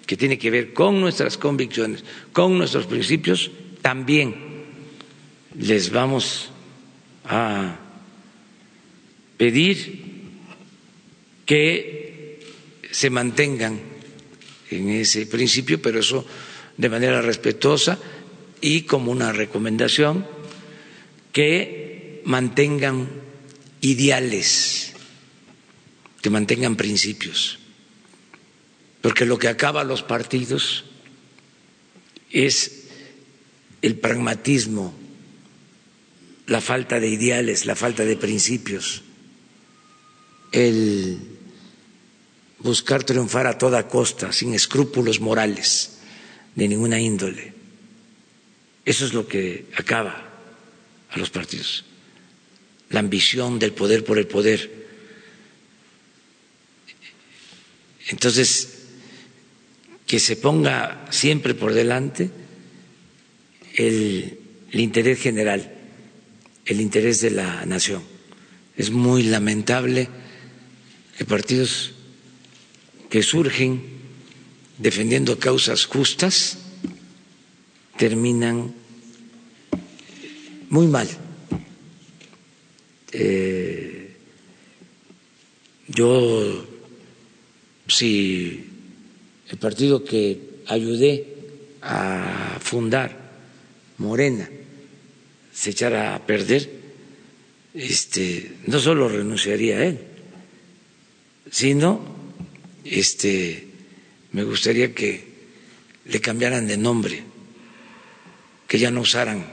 que tiene que ver con nuestras convicciones, con nuestros principios, también les vamos a pedir que se mantengan en ese principio, pero eso de manera respetuosa y como una recomendación, que mantengan ideales, que mantengan principios, porque lo que acaba los partidos es el pragmatismo, la falta de ideales, la falta de principios, el buscar triunfar a toda costa, sin escrúpulos morales de ninguna índole. Eso es lo que acaba a los partidos, la ambición del poder por el poder. Entonces, que se ponga siempre por delante el, interés general, el interés de la nación. Es muy lamentable que partidos que surgen defendiendo causas justas terminan muy mal. Eh, yo, si el partido que ayudé a fundar, Morena, se echara a perder, este, no solo renunciaría a él, sino este, me gustaría que le cambiaran de nombre, que ya no usaran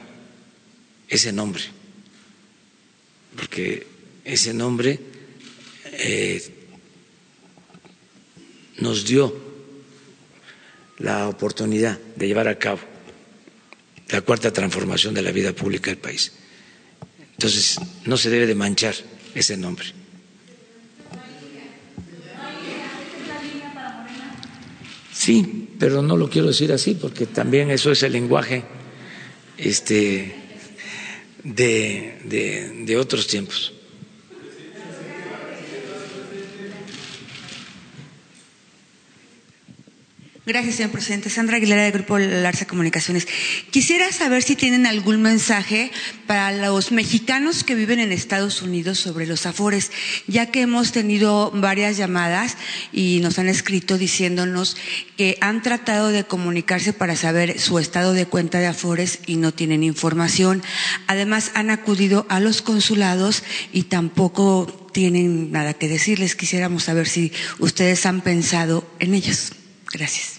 ese nombre, porque ese nombre eh, nos dio la oportunidad de llevar a cabo la cuarta transformación de la vida pública del país. Entonces, no se debe de manchar ese nombre. Sí, pero no lo quiero decir así porque también eso es el lenguaje este, de, de, de otros tiempos. Gracias, señor presidente. Sandra Aguilera, del Grupo Larsa Comunicaciones. Quisiera saber si tienen algún mensaje para los mexicanos que viven en Estados Unidos sobre los afores, ya que hemos tenido varias llamadas y nos han escrito diciéndonos que han tratado de comunicarse para saber su estado de cuenta de afores y no tienen información. Además, han acudido a los consulados y tampoco tienen nada que decirles. Quisiéramos saber si ustedes han pensado en ellos. Gracias.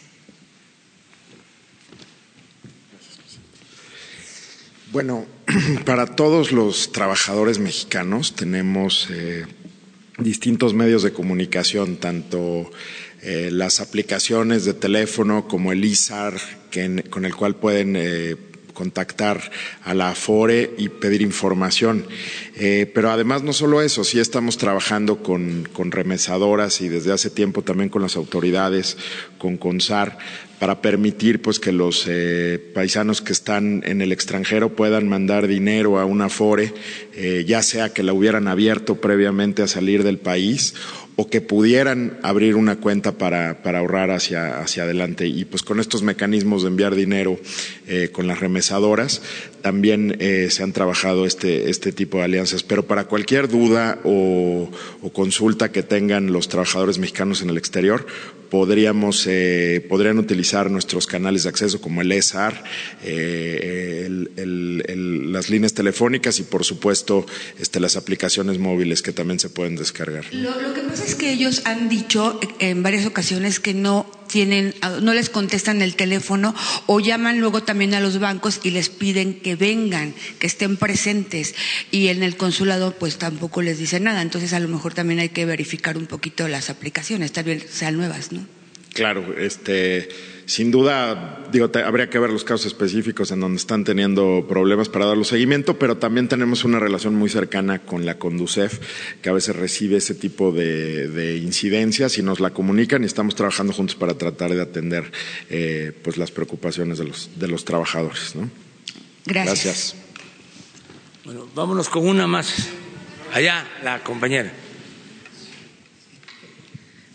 Bueno, para todos los trabajadores mexicanos tenemos eh, distintos medios de comunicación, tanto eh, las aplicaciones de teléfono como el ISAR, con el cual pueden eh, contactar a la AFORE y pedir información. Pero además no solo eso, sí estamos trabajando con, con, remesadoras y desde hace tiempo también con las autoridades, con CONSAR, para permitir pues que los eh, paisanos que están en el extranjero puedan mandar dinero a una Afore, eh, ya sea que la hubieran abierto previamente a salir del país o que pudieran abrir una cuenta para, para ahorrar hacia, hacia, adelante. Y pues con estos mecanismos de enviar dinero eh, con las remesadoras, también eh, se han trabajado este, este tipo de alianzas. Pero para cualquier duda o, consulta que tengan los trabajadores mexicanos en el exterior, podríamos, eh, podrían utilizar nuestros canales de acceso como el ESAR, el, el, el, las líneas telefónicas y por supuesto este, las aplicaciones móviles que también se pueden descargar. Lo, lo que pasa es que ellos han dicho en varias ocasiones que no tienen, no les contestan el teléfono o llaman luego también a los bancos y les piden que vengan, que estén presentes y en el consulado pues tampoco les dicen nada. Entonces a lo mejor también hay que verificar un poquito las aplicaciones, tal vez sean nuevas, ¿no? Claro, este, sin duda, digo, te, habría que ver los casos específicos en donde están teniendo problemas para darle seguimiento, pero también tenemos una relación muy cercana con la Conducef, que a veces recibe ese tipo de, de incidencias y nos la comunican y estamos trabajando juntos para tratar de atender eh, pues las preocupaciones de los, de los trabajadores. ¿no? Gracias. Gracias. Bueno, vámonos con una más. Allá, la compañera.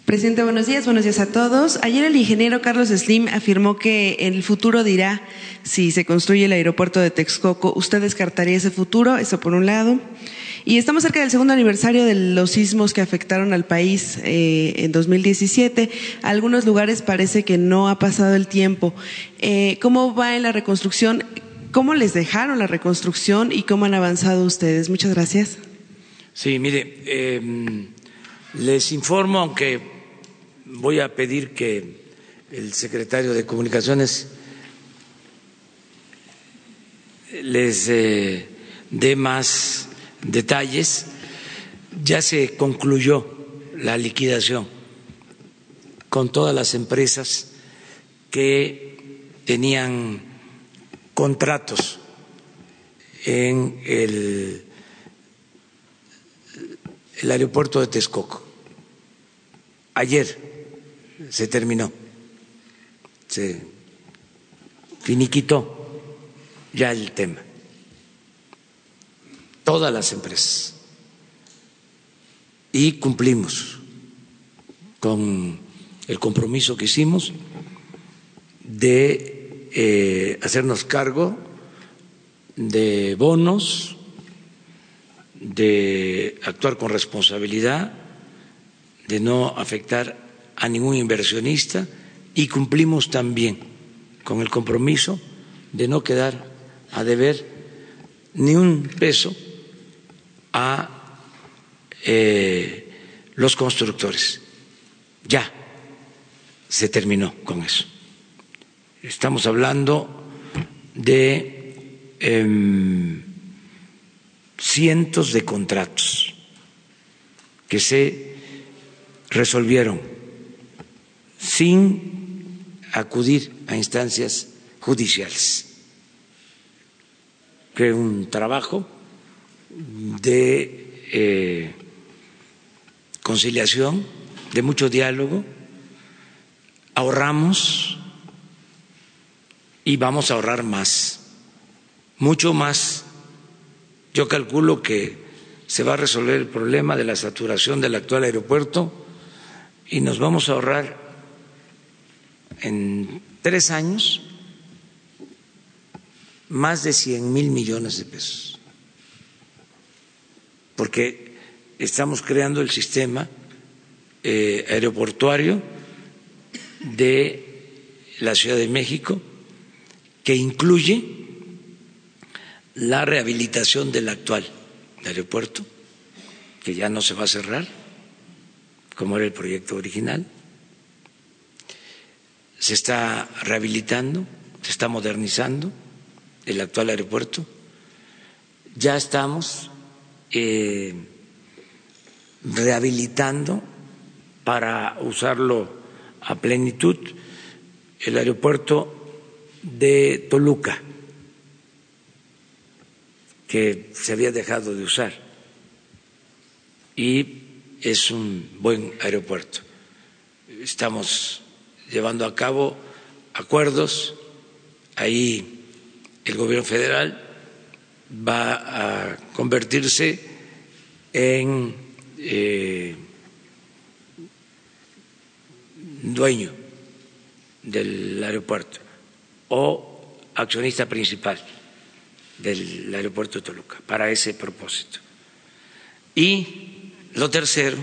Presidente, buenos días, buenos días a todos. Ayer el ingeniero Carlos Slim afirmó que el futuro dirá si se construye el aeropuerto de Texcoco. ¿Usted descartaría ese futuro? Eso por un lado. Y estamos cerca del segundo aniversario de los sismos que afectaron al país eh, en 2017. algunos lugares parece que no ha pasado el tiempo. Eh, ¿Cómo va en la reconstrucción? ¿Cómo les dejaron la reconstrucción y cómo han avanzado ustedes? Muchas gracias. Sí, mire, eh, les informo, aunque voy a pedir que el secretario de Comunicaciones les eh, dé más detalles, ya se concluyó la liquidación con todas las empresas que tenían contratos en el, el aeropuerto de Texcoco. Ayer se terminó, se finiquitó ya el tema. Todas las empresas. Y cumplimos con el compromiso que hicimos de eh, hacernos cargo de bonos, de actuar con responsabilidad, de no afectar a ningún inversionista y cumplimos también con el compromiso de no quedar a deber ni un peso a eh, los constructores. Ya se terminó con eso. Estamos hablando de eh, cientos de contratos que se resolvieron sin acudir a instancias judiciales. Que un trabajo de eh, conciliación, de mucho diálogo, ahorramos y vamos a ahorrar más, mucho más. Yo calculo que se va a resolver el problema de la saturación del actual aeropuerto y nos vamos a ahorrar en tres años más de cien mil millones de pesos, porque estamos creando el sistema eh, aeroportuario de la Ciudad de México que incluye la rehabilitación del actual aeropuerto, que ya no se va a cerrar, como era el proyecto original. Se está rehabilitando, se está modernizando el actual aeropuerto. Ya estamos eh, rehabilitando para usarlo a plenitud el aeropuerto de Toluca, que se había dejado de usar, y es un buen aeropuerto. Estamos llevando a cabo acuerdos, ahí el gobierno federal va a convertirse en eh, dueño del aeropuerto o accionista principal del aeropuerto de Toluca para ese propósito. Y lo tercero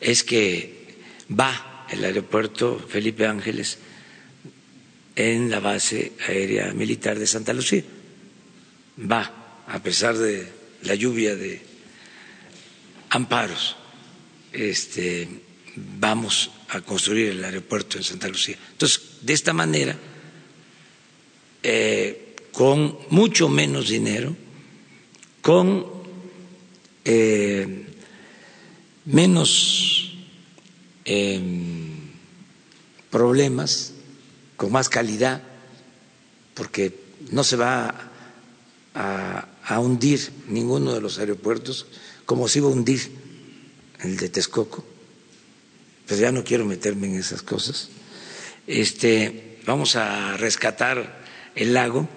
es que va el aeropuerto Felipe Ángeles en la base aérea militar de Santa Lucía. Va, a pesar de la lluvia de amparos, este, vamos a construir el aeropuerto en Santa Lucía. Entonces, de esta manera, eh, con mucho menos dinero, con eh, menos eh, problemas, con más calidad, porque no se va a, hundir ninguno de los aeropuertos como se iba a hundir el de Texcoco, pero ya no quiero meterme en esas cosas. Este, vamos a rescatar el lago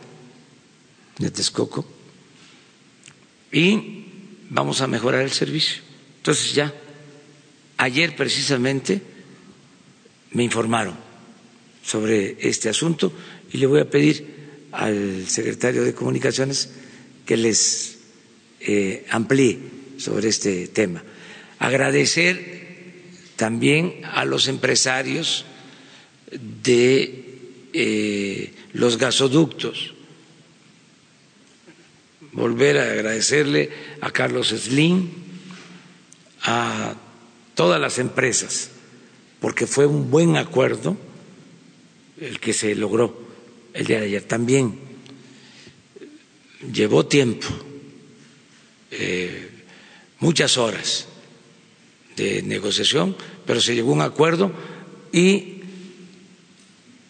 de Texcoco y vamos a mejorar el servicio. Entonces ya, ayer precisamente me informaron sobre este asunto y le voy a pedir al secretario de Comunicaciones que les eh, amplíe sobre este tema. Agradecer también a los empresarios de eh, los gasoductos volver a agradecerle a Carlos Slim, a todas las empresas, porque fue un buen acuerdo el que se logró el día de ayer. También llevó tiempo, eh, muchas horas de negociación, pero se llegó a un acuerdo y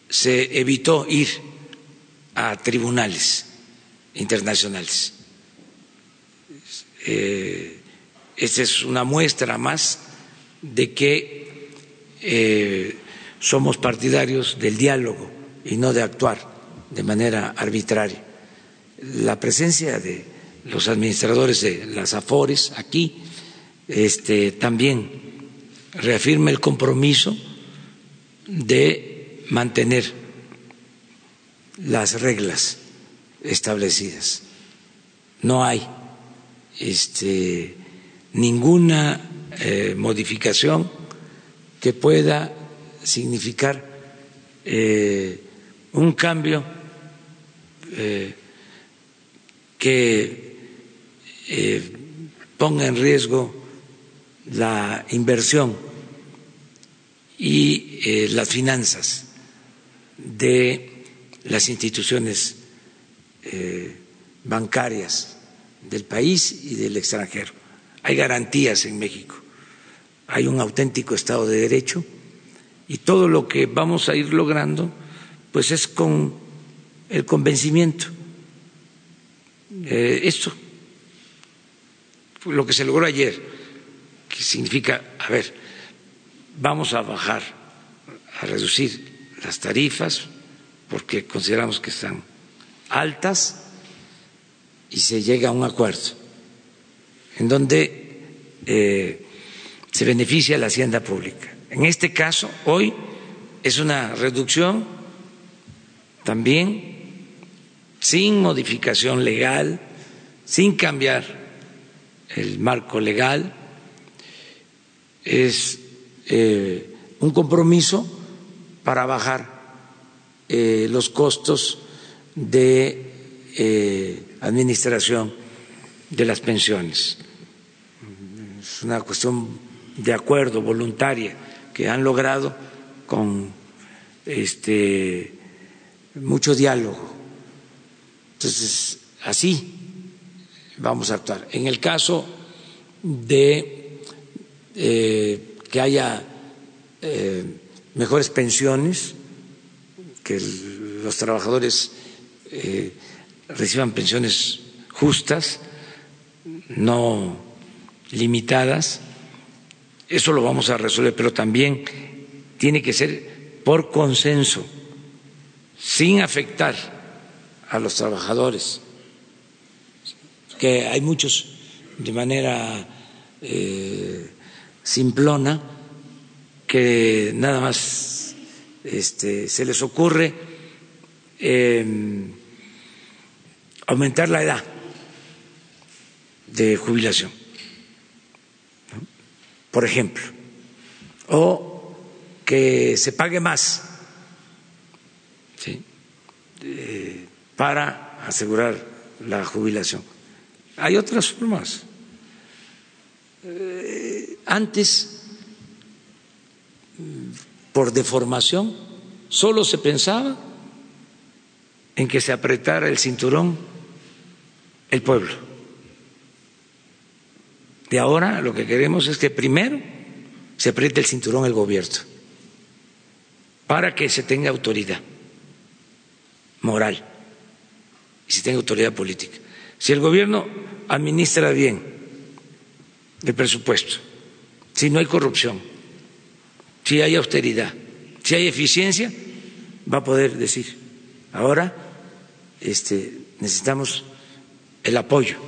se evitó ir a tribunales internacionales. Eh, esta es una muestra más de que eh, somos partidarios del diálogo y no de actuar de manera arbitraria. La presencia de los administradores de las AFORES aquí este, también reafirma el compromiso de mantener las reglas establecidas. No hay este, ninguna eh, modificación que pueda significar eh, un cambio eh, que ponga en riesgo la inversión y las finanzas de las instituciones bancarias del país y del extranjero. Hay garantías en México, hay un auténtico Estado de Derecho y todo lo que vamos a ir logrando pues es con el convencimiento. Eh, esto, lo que se logró ayer, que significa, a ver, vamos a bajar, a reducir las tarifas porque consideramos que están altas y se llega a un acuerdo en donde eh, se beneficia la hacienda pública. En este caso, hoy es una reducción también sin modificación legal, sin cambiar el marco legal, es eh, un compromiso para bajar eh, los costos de administración de las pensiones. Es una cuestión de acuerdo, voluntaria, que han logrado con este, mucho diálogo. Entonces, así vamos a actuar. En el caso de eh, que haya eh, mejores pensiones, que los trabajadores eh, reciban pensiones justas, no limitadas. Eso lo vamos a resolver, pero también tiene que ser por consenso, sin afectar a los trabajadores, que hay muchos de manera eh, simplona que nada más este, se les ocurre eh, aumentar la edad de jubilación, por ejemplo, o que se pague más eh, para asegurar la jubilación. Hay otras formas. Eh, antes, por deformación, solo se pensaba en que se apretara el cinturón el pueblo. De ahora lo que queremos es que primero se apriete el cinturón el gobierno para que se tenga autoridad moral y se tenga autoridad política. Si el gobierno administra bien el presupuesto, si no hay corrupción, si hay austeridad, si hay eficiencia, va a poder decir, ahora este, necesitamos el apoyo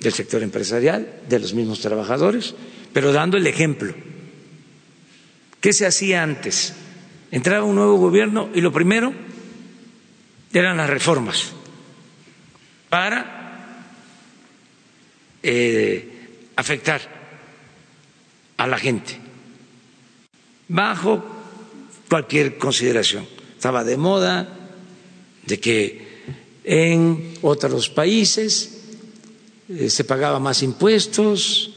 del sector empresarial, de los mismos trabajadores, pero dando el ejemplo. ¿Qué se hacía antes? Entraba un nuevo gobierno y lo primero eran las reformas para eh, afectar a la gente bajo cualquier consideración. Estaba de moda de que en otros países eh, se pagaba más impuestos,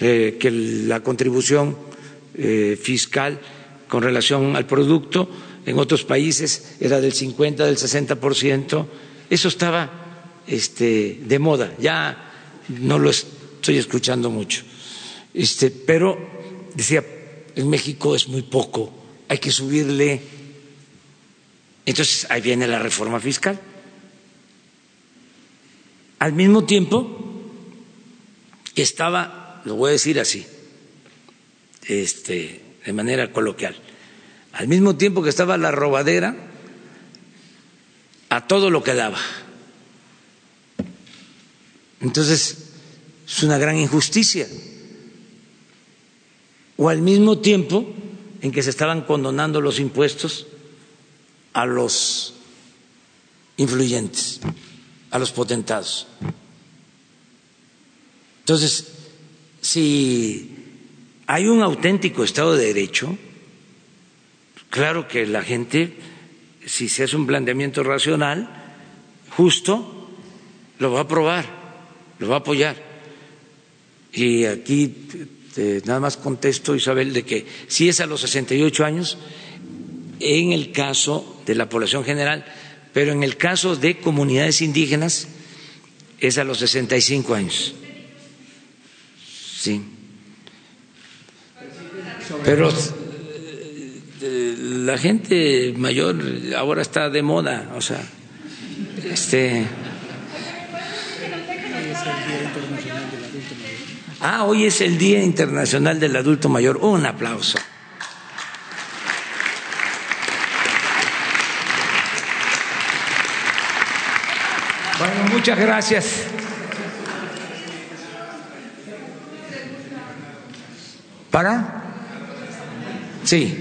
eh, que la contribución eh, fiscal con relación al producto en otros países era del 50, del 60%. Eso estaba este, de moda, ya no lo estoy escuchando mucho. Este, pero decía, en México es muy poco, hay que subirle. Entonces ahí viene la reforma fiscal. Al mismo tiempo estaba lo voy a decir así, este, de manera coloquial. Al mismo tiempo que estaba la robadera, a todo lo que daba. Entonces, es una gran injusticia. O al mismo tiempo en que se estaban condonando los impuestos a los influyentes, a los potentados. Entonces, si hay un auténtico Estado de Derecho, claro que la gente, si se hace un planteamiento racional, justo, lo va a aprobar, lo va a apoyar. Y aquí nada más contesto, Isabel, de que si es a los 68 años, en el caso de la población general, pero en el caso de comunidades indígenas es a los 65 años. Sí. Pero eh, la gente mayor ahora está de moda, o sea, este. Ah, hoy es el Día Internacional del Adulto Mayor. Un aplauso. Bueno, muchas gracias. ¿Para? Sí.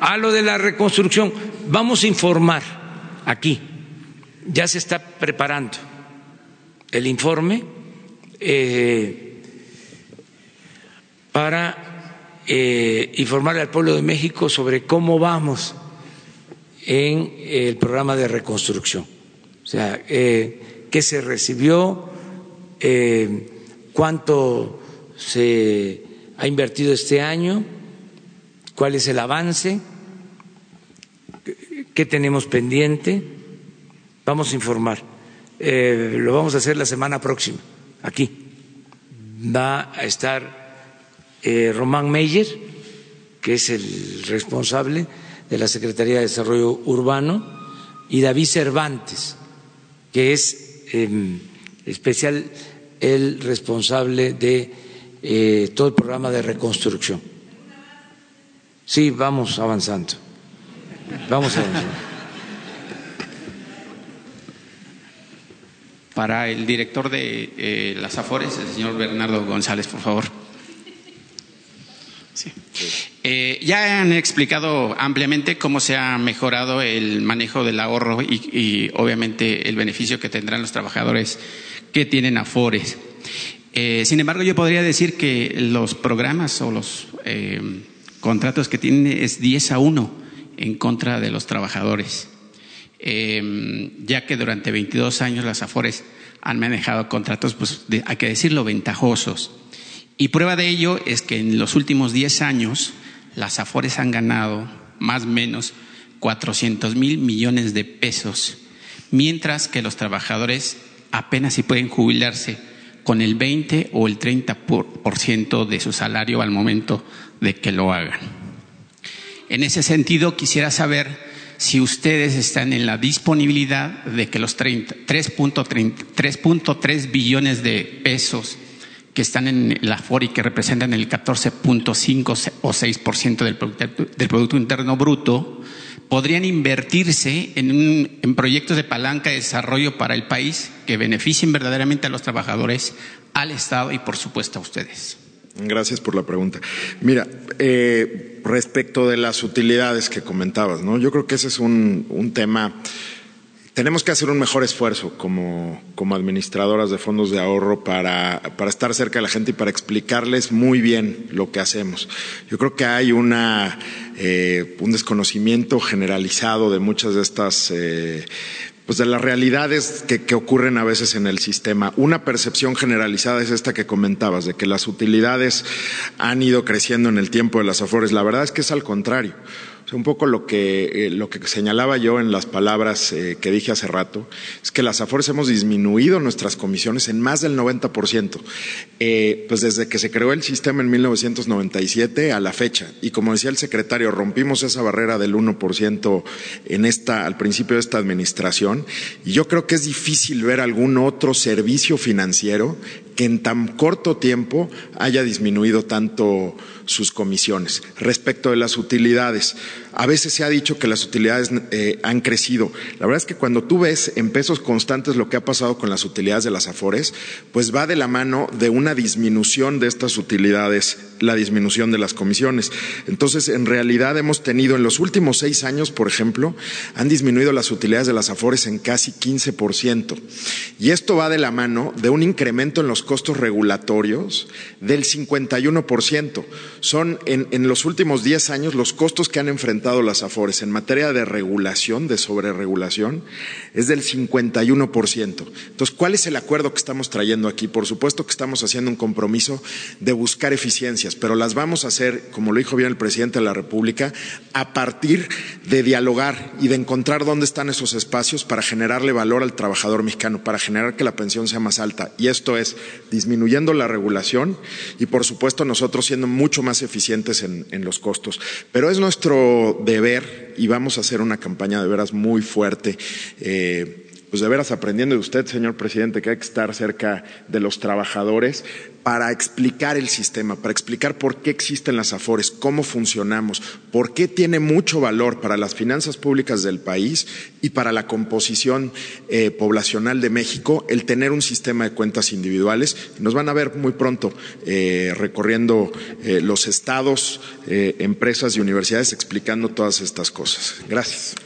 A lo de la reconstrucción, vamos a informar aquí. Ya se está preparando el informe eh, para eh, informarle al pueblo de México sobre cómo vamos en el programa de reconstrucción. O sea, eh, qué se recibió, cuánto se ha invertido este año, cuál es el avance, qué tenemos pendiente. Vamos a informar. Eh, lo vamos a hacer la semana próxima, aquí. Va a estar eh, Román Meyer, que es el responsable de la Secretaría de Desarrollo Urbano, y David Cervantes, que es em, especial el responsable de eh, todo el programa de reconstrucción. Sí, vamos avanzando. Vamos avanzando. Para el director de eh, las AFORES, el señor Bernardo González, por favor. Eh, ya han explicado ampliamente cómo se ha mejorado el manejo del ahorro y, obviamente el beneficio que tendrán los trabajadores que tienen AFORES. Eh, sin embargo, yo podría decir que los programas o los eh, contratos que tienen es 10 a 1 en contra de los trabajadores, ya que durante 22 años las AFORES han manejado contratos, pues hay que decirlo, ventajosos. Y prueba de ello es que en los últimos 10 años las AFORES han ganado más o menos 400 mil millones de pesos, mientras que los trabajadores apenas si pueden jubilarse con el 20 o el 30% de su salario al momento de que lo hagan. En ese sentido, quisiera saber si ustedes están en la disponibilidad de que los 3.3 billones de pesos que están en la FOR y que representan el 14.5 o 6% del, del Producto Interno Bruto, podrían invertirse en, proyectos de palanca de desarrollo para el país que beneficien verdaderamente a los trabajadores, al Estado y, por supuesto, a ustedes. Gracias por la pregunta. Mira, eh, respecto de las utilidades que comentabas, ¿no? Yo creo que ese es un, un tema tenemos que hacer un mejor esfuerzo como, como administradoras de fondos de ahorro para, para, estar cerca de la gente y para explicarles muy bien lo que hacemos. Yo creo que hay una, eh, un desconocimiento generalizado de muchas de estas eh, pues de las realidades que, que, ocurren a veces en el sistema. Una percepción generalizada es esta que comentabas, de que las utilidades han ido creciendo en el tiempo de las afores. La verdad es que es al contrario un poco lo que, eh, lo que señalaba yo en las palabras eh, que dije hace rato es que las AFORES hemos disminuido nuestras comisiones en más del 90%, eh, pues desde que se creó el sistema en 1997 a la fecha. Y como decía el secretario, rompimos esa barrera del 1% en esta, al principio de esta administración. Y yo creo que es difícil ver algún otro servicio financiero que en tan corto tiempo haya disminuido tanto sus comisiones. Respecto de las utilidades, a veces se ha dicho que las utilidades eh, han crecido. La verdad es que cuando tú ves en pesos constantes lo que ha pasado con las utilidades de las AFORES, pues va de la mano de una disminución de estas utilidades, la disminución de las comisiones. Entonces, en realidad hemos tenido en los últimos seis años, por ejemplo, han disminuido las utilidades de las AFORES en casi 15%. Y esto va de la mano de un incremento en los costos regulatorios del 51%. Son en, los últimos diez años los costos que han enfrentado las AFORES en materia de regulación, de sobreregulación, es del 51%. Entonces, ¿cuál es el acuerdo que estamos trayendo aquí? Por supuesto que estamos haciendo un compromiso de buscar eficiencias, pero las vamos a hacer, como lo dijo bien el presidente de la República, a partir de dialogar y de encontrar dónde están esos espacios para generarle valor al trabajador mexicano, para generar que la pensión sea más alta. Y esto es disminuyendo la regulación y, por supuesto, nosotros siendo mucho más eficientes en, en los costos. Pero es nuestro deber y vamos a hacer una campaña de veras muy fuerte. Eh, pues de veras aprendiendo de usted, señor presidente, que hay que estar cerca de los trabajadores para explicar el sistema, para explicar por qué existen las AFORES, cómo funcionamos, por qué tiene mucho valor para las finanzas públicas del país y para la composición eh, poblacional de México el tener un sistema de cuentas individuales. Nos van a ver muy pronto eh, recorriendo eh, los estados, empresas y universidades explicando todas estas cosas. Gracias.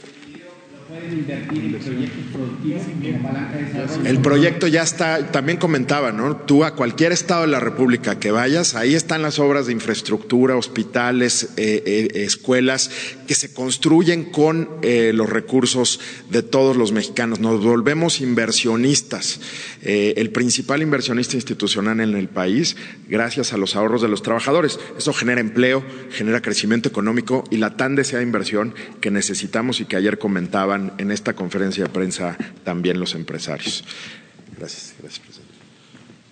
El proyecto ya está, también comentaba, ¿no? Tú a cualquier estado de la República que vayas, ahí están las obras de infraestructura, hospitales, eh, eh, escuelas, que se construyen con eh, los recursos de todos los mexicanos. Nos volvemos inversionistas, el principal inversionista institucional en el país, gracias a los ahorros de los trabajadores. Eso genera empleo, genera crecimiento económico y la tan deseada inversión que necesitamos y que ayer comentaban en esta conferencia de prensa también los empresarios. Gracias, gracias, presidente.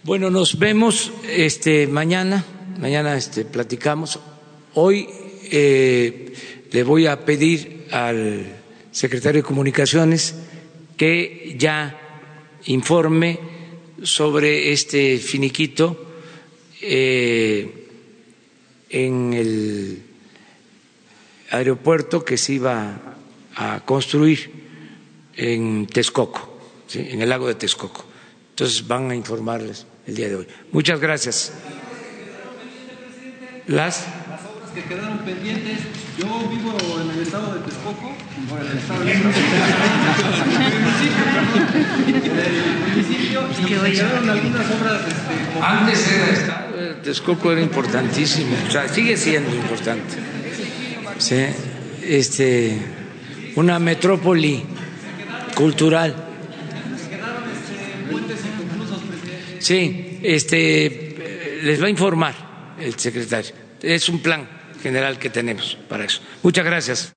Bueno, nos vemos este, mañana, mañana este, platicamos. Hoy eh, le voy a pedir al secretario de Comunicaciones que ya informe sobre este finiquito eh, en el aeropuerto que se iba a construir en Texcoco, en el lago de Texcoco. Entonces van a informarles el día de hoy. Muchas gracias. Las las obras que quedaron pendientes. Yo vivo en el estado de Texcoco, en el estado de municipio, y quedaron algunas obras. Este, Antes era estado, Texcoco era importantísimo, o sea, sigue siendo importante. Sí, este una metrópoli cultural. Sí, este, les va a informar el secretario. Es un plan general que tenemos para eso. Muchas gracias.